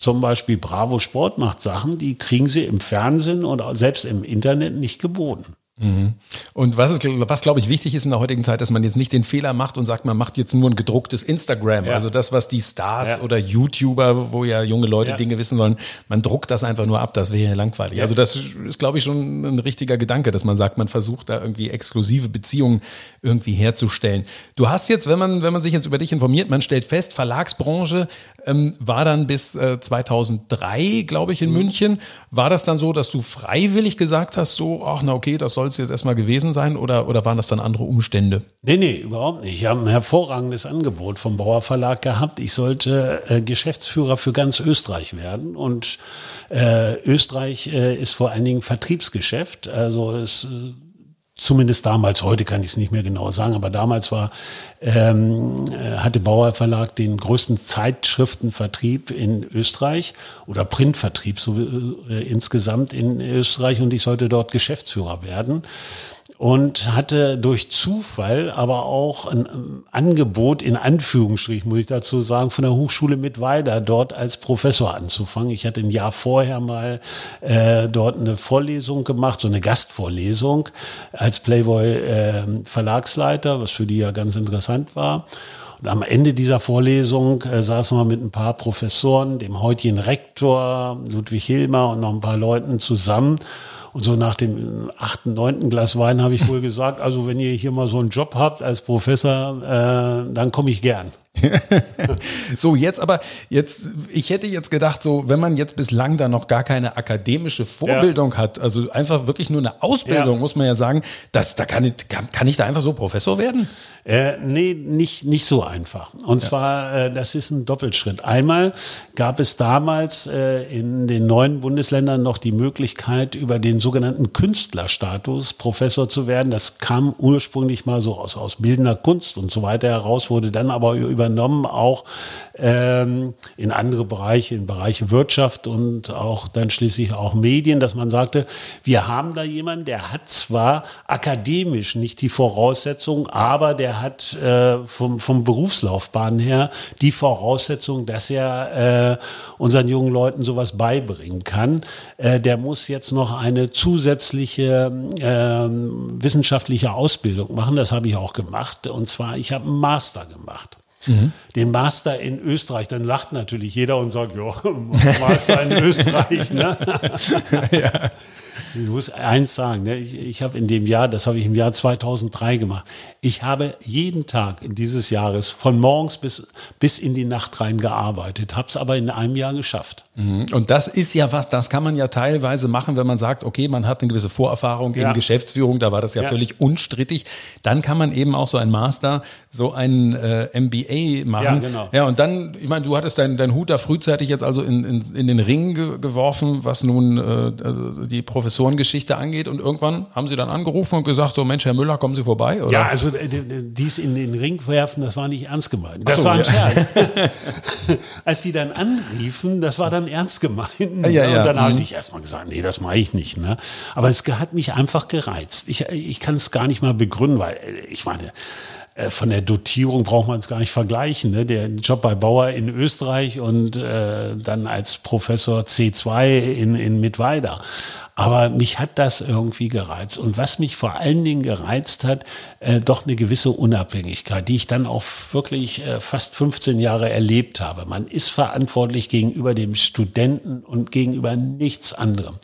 Zum Beispiel Bravo Sport macht Sachen, die kriegen sie im Fernsehen und selbst im Internet nicht geboten. Mhm. Und was, ist, was glaube ich wichtig ist in der heutigen Zeit, dass man jetzt nicht den Fehler macht und sagt, man macht jetzt nur ein gedrucktes Instagram. Ja. Also das, was die Stars ja. oder YouTuber, wo ja junge Leute ja. Dinge wissen wollen, man druckt das einfach nur ab, das wäre ja langweilig. Also das ist, glaube ich, schon ein richtiger Gedanke, dass man sagt, man versucht da irgendwie exklusive Beziehungen irgendwie herzustellen. Du hast jetzt, wenn man, wenn man sich jetzt über dich informiert, man stellt fest, Verlagsbranche ähm, war dann bis äh, 2003, glaube ich, in mhm. München. War das dann so, dass du freiwillig gesagt hast, so, ach na okay, das soll es jetzt erstmal gewesen sein oder, oder waren das dann andere Umstände? Nee, nee, überhaupt nicht. Ich habe ein hervorragendes Angebot vom Bauer Verlag gehabt. Ich sollte äh, Geschäftsführer für ganz Österreich werden und äh, Österreich äh, ist vor allen Dingen Vertriebsgeschäft. Also es äh, zumindest damals, heute kann ich es nicht mehr genau sagen, aber damals war, ähm, äh, hatte Bauer Verlag den größten Zeitschriftenvertrieb in Österreich oder Printvertrieb so äh, insgesamt in Österreich und ich sollte dort Geschäftsführer werden und hatte durch Zufall aber auch ein Angebot in Anführungsstrichen, muss ich dazu sagen, von der Hochschule Mittweida dort als Professor anzufangen. Ich hatte ein Jahr vorher mal äh, dort eine Vorlesung gemacht, so eine Gastvorlesung als Playboy äh, Verlagsleiter, was für die ja ganz interessant war. Und am Ende dieser Vorlesung äh, saßen wir mit ein paar Professoren, dem heutigen Rektor Ludwig Hilmer und noch ein paar Leuten zusammen und so nach dem achten, neunten Glas Wein habe ich wohl gesagt, also wenn ihr hier mal so einen Job habt als Professor, äh, dann komme ich gern. so, jetzt aber, jetzt, ich hätte jetzt gedacht, so, wenn man jetzt bislang da noch gar keine akademische Vorbildung ja. hat, also einfach wirklich nur eine Ausbildung, ja. muss man ja sagen, dass, da kann ich, kann, kann ich da einfach so Professor werden? Äh, nee, nicht, nicht so einfach. Und ja. zwar, äh, das ist ein Doppelschritt. Einmal gab es damals äh, in den neuen Bundesländern noch die Möglichkeit, über den sogenannten Künstlerstatus Professor zu werden. Das kam ursprünglich mal so aus, aus bildender Kunst und so weiter heraus, wurde dann aber über übernommen, auch ähm, in andere Bereiche, in Bereiche Wirtschaft und auch dann schließlich auch Medien, dass man sagte, wir haben da jemanden, der hat zwar akademisch nicht die Voraussetzung, aber der hat äh, vom, vom Berufslaufbahn her die Voraussetzung, dass er äh, unseren jungen Leuten sowas beibringen kann. Äh, der muss jetzt noch eine zusätzliche äh, wissenschaftliche Ausbildung machen. Das habe ich auch gemacht. Und zwar, ich habe einen Master gemacht mhm. den Master in Österreich. Dann lacht natürlich jeder und sagt, ja, Master in Österreich. Ne? ja. Ich muss eins sagen, ne? ich, ich habe in dem Jahr, das habe ich im Jahr 2003 gemacht, ich habe jeden Tag in dieses Jahres von morgens bis, bis in die Nacht rein gearbeitet, habe es aber in einem Jahr geschafft. Mhm. Und das ist ja was, das kann man ja teilweise machen, wenn man sagt, okay, man hat eine gewisse Vorerfahrung ja. in Geschäftsführung, da war das ja, ja, völlig unstrittig. Dann kann man eben auch so ein Master, so ein äh, MBA machen. Ja, genau. Ja, und dann, ich meine, du hattest deinen dein Hut da frühzeitig jetzt also in, in, in den Ring ge geworfen, was nun äh, die Professorengeschichte angeht. Und irgendwann haben sie dann angerufen und gesagt, so Mensch, Herr Müller, kommen Sie vorbei? Oder? Ja, also äh, dies in den Ring werfen, das war nicht ernst gemeint. Das so, war ein Scherz. Als sie dann anriefen, das war dann ernst gemeint. Ne? Ja, ja. Und dann mhm. habe ich erstmal gesagt, nee, das mache ich nicht. Ne? Aber es hat mich einfach gereizt. Ich, ich kann es gar nicht mal begründen, weil äh, ich meine, von der Dotierung braucht man es gar nicht vergleichen. Ne? Der Job bei Bauer in Österreich und äh, dann als Professor C2 in, in Mittweida. Aber mich hat das irgendwie gereizt. Und was mich vor allen Dingen gereizt hat, äh, doch eine gewisse Unabhängigkeit, die ich dann auch wirklich äh, fast 15 Jahre erlebt habe. Man ist verantwortlich gegenüber dem Studenten und gegenüber nichts anderem.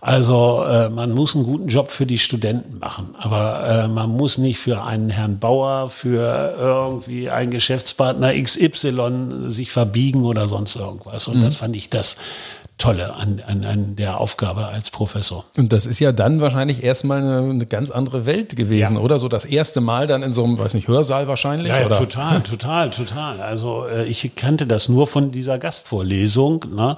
Also äh, man muss einen guten Job für die Studenten machen, aber äh, man muss nicht für einen Herrn Bauer, für irgendwie einen Geschäftspartner XY sich verbiegen oder sonst irgendwas. Und mhm. das fand ich das Tolle an, an, an der Aufgabe als Professor. Und das ist ja dann wahrscheinlich erstmal eine, eine ganz andere Welt gewesen, ja. oder? So das erste Mal dann in so einem, weiß nicht, Hörsaal wahrscheinlich? Ja, ja oder? total, total, total. Also äh, ich kannte das nur von dieser Gastvorlesung. Ne?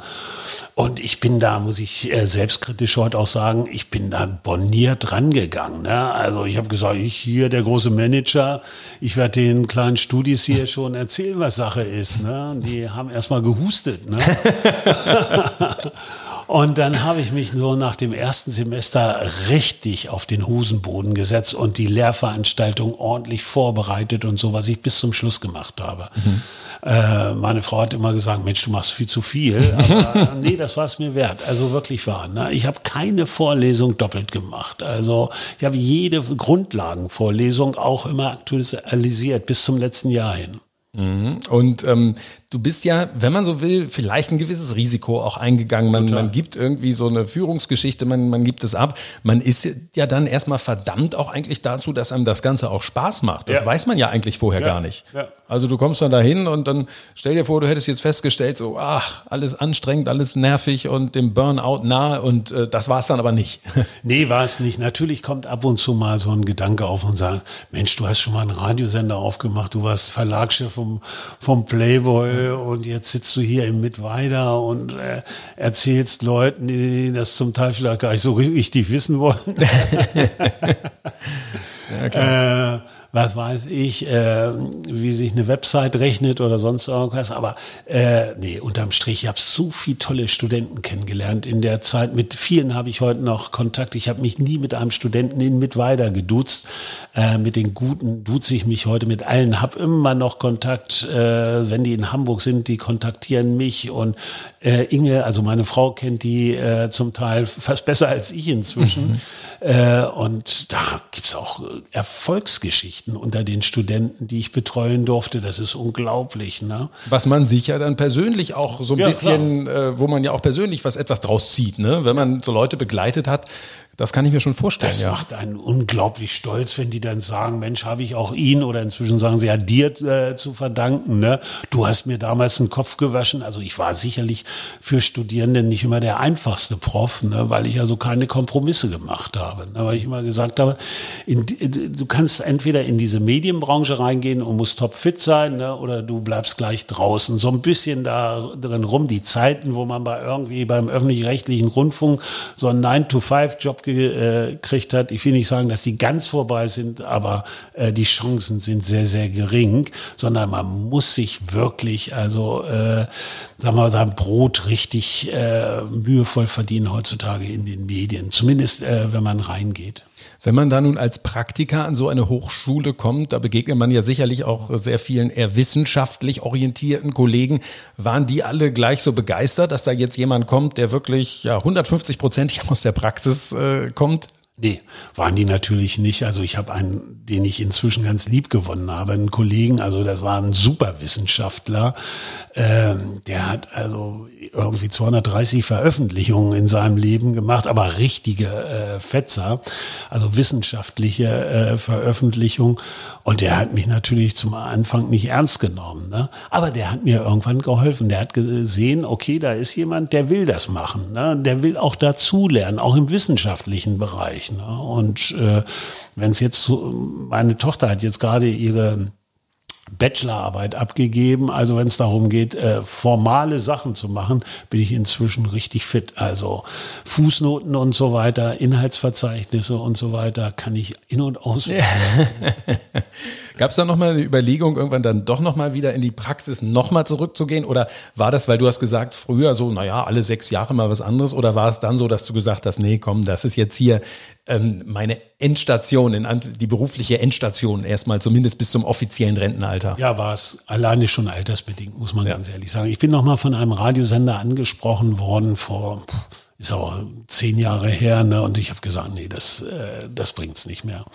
Und ich bin da, muss ich äh, selbstkritisch heute auch sagen, ich bin da borniert rangegangen. Ne? Also ich habe gesagt, ich hier, der große Manager, ich werde den kleinen Studis hier schon erzählen, was Sache ist. Ne? Und die haben erstmal gehustet. Ne? Und dann habe ich mich nur nach dem ersten Semester richtig auf den Hosenboden gesetzt und die Lehrveranstaltung ordentlich vorbereitet und so, was ich bis zum Schluss gemacht habe. Mhm. Äh, meine Frau hat immer gesagt, Mensch, du machst viel zu viel. Aber nee, das war es mir wert. Also wirklich wahr. Ne? Ich habe keine Vorlesung doppelt gemacht. Also ich habe jede Grundlagenvorlesung auch immer aktualisiert bis zum letzten Jahr hin. Mhm. Und ähm, du bist ja, wenn man so will, vielleicht ein gewisses Risiko auch eingegangen. Man, man gibt irgendwie so eine Führungsgeschichte, man, man gibt es ab. Man ist ja dann erstmal verdammt auch eigentlich dazu, dass einem das Ganze auch Spaß macht. Das ja. weiß man ja eigentlich vorher ja. gar nicht. Ja. Also du kommst dann dahin und dann stell dir vor, du hättest jetzt festgestellt, so, ach, alles anstrengend, alles nervig und dem Burnout nahe und äh, das war es dann aber nicht. nee, war es nicht. Natürlich kommt ab und zu mal so ein Gedanke auf und sagt, Mensch, du hast schon mal einen Radiosender aufgemacht, du warst Verlagschef vom, vom Playboy und jetzt sitzt du hier im Mittweida und äh, erzählst Leuten, die das zum Teil vielleicht gar nicht so richtig wissen wollen. ja, klar. Äh, was weiß ich, äh, wie sich eine Website rechnet oder sonst irgendwas. Aber äh, nee, unterm Strich, ich habe so viele tolle Studenten kennengelernt in der Zeit. Mit vielen habe ich heute noch Kontakt. Ich habe mich nie mit einem Studenten in Mittweida geduzt. Äh, mit den Guten duze ich mich heute mit allen, habe immer noch Kontakt. Äh, wenn die in Hamburg sind, die kontaktieren mich. Und äh, Inge, also meine Frau, kennt die äh, zum Teil fast besser als ich inzwischen. Mhm. Äh, und da gibt's auch Erfolgsgeschichten unter den Studenten, die ich betreuen durfte. Das ist unglaublich. Ne? Was man sich ja dann persönlich auch so ein ja, bisschen, äh, wo man ja auch persönlich was etwas draus zieht, ne? wenn man so Leute begleitet hat, das kann ich mir schon vorstellen. Das ja. macht einen unglaublich stolz, wenn die dann sagen, Mensch, habe ich auch ihn oder inzwischen sagen sie ja dir äh, zu verdanken. Ne? Du hast mir damals den Kopf gewaschen. Also ich war sicherlich für Studierende nicht immer der einfachste Prof, ne? weil ich also keine Kompromisse gemacht habe. Ne? Weil ich immer gesagt habe, in, du kannst entweder in diese Medienbranche reingehen und musst topfit sein ne? oder du bleibst gleich draußen. So ein bisschen da drin rum, die Zeiten, wo man bei irgendwie beim öffentlich-rechtlichen Rundfunk so einen 9-to-5-Job gekriegt hat. Ich will nicht sagen, dass die ganz vorbei sind, aber äh, die Chancen sind sehr, sehr gering, sondern man muss sich wirklich, also äh, sagen wir mal, sein Brot richtig äh, mühevoll verdienen heutzutage in den Medien, zumindest äh, wenn man reingeht. Wenn man da nun als Praktiker an so eine Hochschule kommt, da begegnet man ja sicherlich auch sehr vielen eher wissenschaftlich orientierten Kollegen. Waren die alle gleich so begeistert, dass da jetzt jemand kommt, der wirklich ja 150 Prozent aus der Praxis äh, kommt? Nee, waren die natürlich nicht. Also ich habe einen, den ich inzwischen ganz lieb gewonnen habe, einen Kollegen, also das war ein Superwissenschaftler, ähm, der hat also irgendwie 230 Veröffentlichungen in seinem Leben gemacht, aber richtige äh, Fetzer, also wissenschaftliche äh, Veröffentlichungen. Und der hat mich natürlich zum Anfang nicht ernst genommen. Ne? Aber der hat mir irgendwann geholfen. Der hat gesehen, okay, da ist jemand, der will das machen. Ne? Der will auch dazulernen, auch im wissenschaftlichen Bereich. Ne? Und äh, wenn es jetzt so, meine Tochter hat jetzt gerade ihre Bachelorarbeit abgegeben. Also wenn es darum geht, äh, formale Sachen zu machen, bin ich inzwischen richtig fit. Also Fußnoten und so weiter, Inhaltsverzeichnisse und so weiter kann ich in- und auswendig. Gab es da nochmal eine Überlegung, irgendwann dann doch nochmal wieder in die Praxis nochmal zurückzugehen? Oder war das, weil du hast gesagt, früher so, naja, alle sechs Jahre mal was anderes? Oder war es dann so, dass du gesagt hast, nee, komm, das ist jetzt hier ähm, meine Endstation, in, die berufliche Endstation erstmal, zumindest bis zum offiziellen Rentenalter? Ja, war es alleine schon altersbedingt, muss man ja. ganz ehrlich sagen. Ich bin nochmal von einem Radiosender angesprochen worden vor, ist auch zehn Jahre her, ne? und ich habe gesagt, nee, das, äh, das bringt's nicht mehr.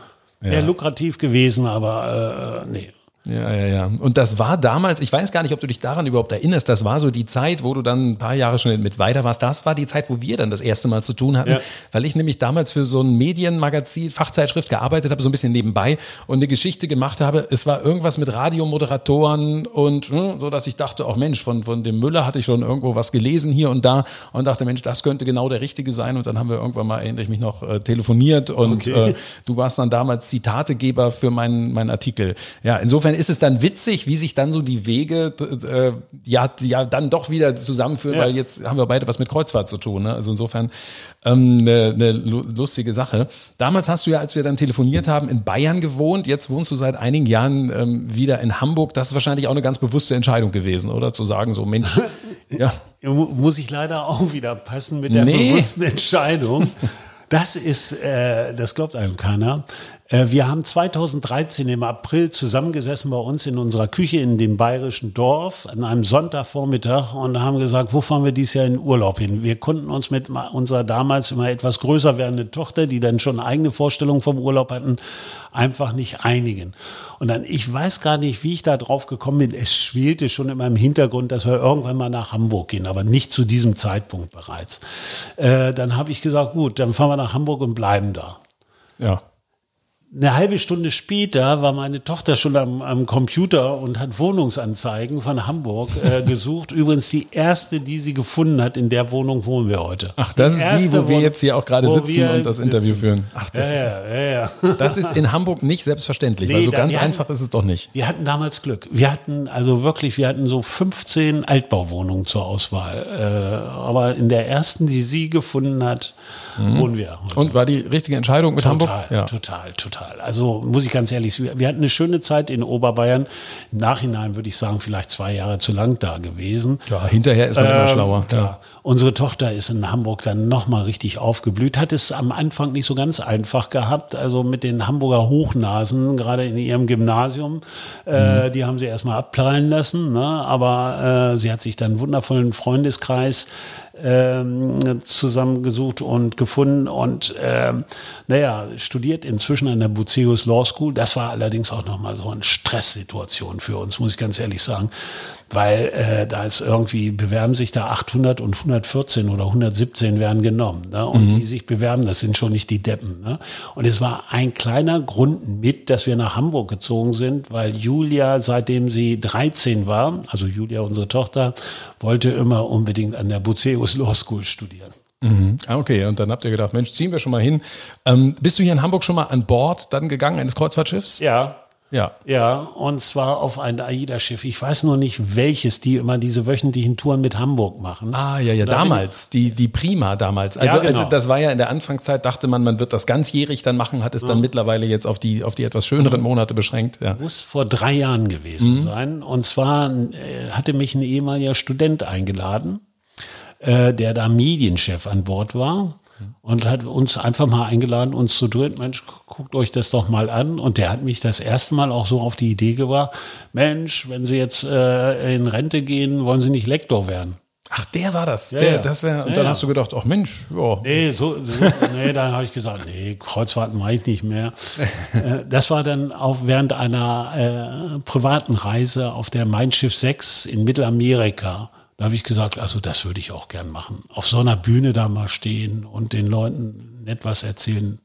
Ja. Wäre lukrativ gewesen, aber äh, nee. Ja, ja, ja. Und das war damals, ich weiß gar nicht, ob du dich daran überhaupt erinnerst, das war so die Zeit, wo du dann ein paar Jahre schon mit weiter warst. Das war die Zeit, wo wir dann das erste Mal zu tun hatten, ja. weil ich nämlich damals für so ein Medienmagazin, Fachzeitschrift gearbeitet habe, so ein bisschen nebenbei und eine Geschichte gemacht habe. Es war irgendwas mit Radiomoderatoren und hm, so, dass ich dachte, auch Mensch, von, von dem Müller hatte ich schon irgendwo was gelesen hier und da und dachte, Mensch, das könnte genau der Richtige sein. Und dann haben wir irgendwann mal, erinnere ich mich noch, äh, telefoniert und okay. äh, du warst dann damals Zitategeber für meinen, meinen Artikel. Ja, insofern ist es dann witzig, wie sich dann so die Wege äh, ja, ja dann doch wieder zusammenführen, ja. weil jetzt haben wir beide was mit Kreuzfahrt zu tun. Ne? Also insofern ähm, eine, eine lustige Sache. Damals hast du ja, als wir dann telefoniert haben, in Bayern gewohnt. Jetzt wohnst du seit einigen Jahren ähm, wieder in Hamburg. Das ist wahrscheinlich auch eine ganz bewusste Entscheidung gewesen, oder? Zu sagen, so Mensch. Ja. Muss ich leider auch wieder passen mit der Nee. bewussten Entscheidung. Das ist, äh, das glaubt einem keiner. Äh, wir haben 2013 im April zusammengesessen bei uns in unserer Küche in dem bayerischen Dorf an einem Sonntagvormittag und haben gesagt, wo fahren wir dieses Jahr in Urlaub hin? Wir konnten uns mit unserer damals immer etwas größer werdenden Tochter, die dann schon eigene Vorstellungen vom Urlaub hatten, einfach nicht einigen. Und dann, ich weiß gar nicht, wie ich da drauf gekommen bin. Es spielte schon in meinem Hintergrund, dass wir irgendwann mal nach Hamburg gehen, aber nicht zu diesem Zeitpunkt bereits. Äh, dann habe ich gesagt, gut, dann fahren wir nach Hamburg und bleiben da. Ja. Eine halbe Stunde später war meine Tochter schon am, am Computer und hat Wohnungsanzeigen von Hamburg äh, gesucht. Übrigens die erste, die sie gefunden hat, in der Wohnung wohnen wir heute. Ach, das ist die, wo wir jetzt hier auch gerade sitzen und das Interview sitzen. führen. Ach, das ja, ist, ja, ja, das ist in Hamburg nicht selbstverständlich, weil Nee, so da- ganz wir hatten- einfach ist es doch nicht. Wir hatten damals Glück. Wir hatten also wirklich, wir hatten so 15 Altbauwohnungen zur Auswahl. Äh, aber in der ersten, die sie gefunden hat, wohnen wir. heute. Mhm. Und war die richtige Entscheidung mit Total, Hamburg? Ja. total, total. Also muss ich ganz ehrlich, sagen, wir hatten eine schöne Zeit in Oberbayern. Im Nachhinein würde ich sagen, vielleicht zwei Jahre zu lang da gewesen. ja, hinterher ist man immer Ähm, schlauer. Klar. Unsere Tochter ist in Hamburg dann nochmal richtig aufgeblüht, hat es am Anfang nicht so ganz einfach gehabt, also mit den Hamburger Hochnasen, gerade in ihrem Gymnasium, äh, die haben sie erstmal abprallen lassen, ne? aber äh, sie hat sich dann einen wundervollen Freundeskreis ähm, zusammengesucht und gefunden und ähm, naja, studiert inzwischen an der Buceus Law School. Das war allerdings auch nochmal so eine Stresssituation für uns, muss ich ganz ehrlich sagen, weil äh, da ist irgendwie, bewerben sich da 800 und 114 oder 117 werden genommen ne? und die sich bewerben, das sind schon nicht die Deppen. Ne? Und es war ein kleiner Grund mit, dass wir nach Hamburg gezogen sind, weil Julia, seitdem sie 13 war, also Julia, unsere Tochter, wollte immer unbedingt an der Buceus Law School studieren. Ah, okay. Und dann habt ihr gedacht, Mensch, ziehen wir schon mal hin. Ähm, bist du hier in Hamburg schon mal an Bord dann gegangen eines Kreuzfahrtschiffs? Ja, Ja. Ja, und zwar auf ein AIDA-Schiff. Ich weiß nur nicht, welches, die immer diese wöchentlichen Touren mit Hamburg machen. Ah, ja, ja, Da damals, die, die Prima damals. Also, Ja, genau. also das war ja in der Anfangszeit, dachte man, man wird das ganzjährig dann machen, hat es dann mittlerweile jetzt auf die, auf die etwas schöneren Monate beschränkt. Ja. muss vor drei Jahren gewesen sein. Und zwar äh, hatte mich ein ehemaliger Student eingeladen, äh, der da Medienchef an Bord war. Und hat uns einfach mal eingeladen, uns zu dritt, Mensch, guckt euch das doch mal an. Und der hat mich das erste Mal auch so auf die Idee gebracht, Mensch, wenn Sie jetzt äh, in Rente gehen, wollen Sie nicht Lektor werden? Ach, der war das. der, ja. das wär, und Ja, dann ja. hast du gedacht, ach Mensch, ja. Nee, so, so nee, dann habe ich gesagt, nee, Kreuzfahrten mache ich nicht mehr. Äh, das war dann auch während einer äh, privaten Reise auf der Mein Schiff 6 in Mittelamerika. Da habe ich gesagt, also das würde ich auch gern machen. Auf so einer Bühne da mal stehen und den Leuten nett was erzählen.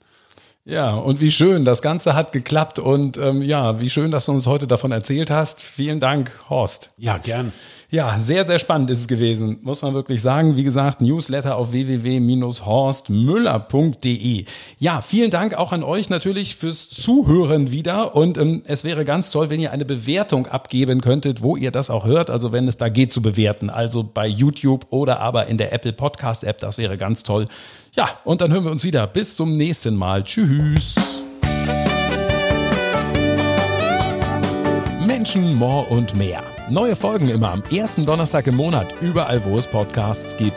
Ja, und wie schön, das Ganze hat geklappt und ähm, ja, wie schön, dass du uns heute davon erzählt hast. Vielen Dank, Horst. Ja, gern. Ja, sehr, sehr spannend ist es gewesen, muss man wirklich sagen. Wie gesagt, Newsletter auf www.horstmüller.de. Ja, vielen Dank auch an euch natürlich fürs Zuhören wieder. Und ähm, es wäre ganz toll, wenn ihr eine Bewertung abgeben könntet, wo ihr das auch hört. Also wenn es da geht zu bewerten. Also bei YouTube oder aber in der Apple Podcast App. Das wäre ganz toll. Ja, und dann hören wir uns wieder. Bis zum nächsten Mal. Tschüss. Menschen, More und mehr. Neue Folgen immer am ersten Donnerstag im Monat, überall wo es Podcasts gibt.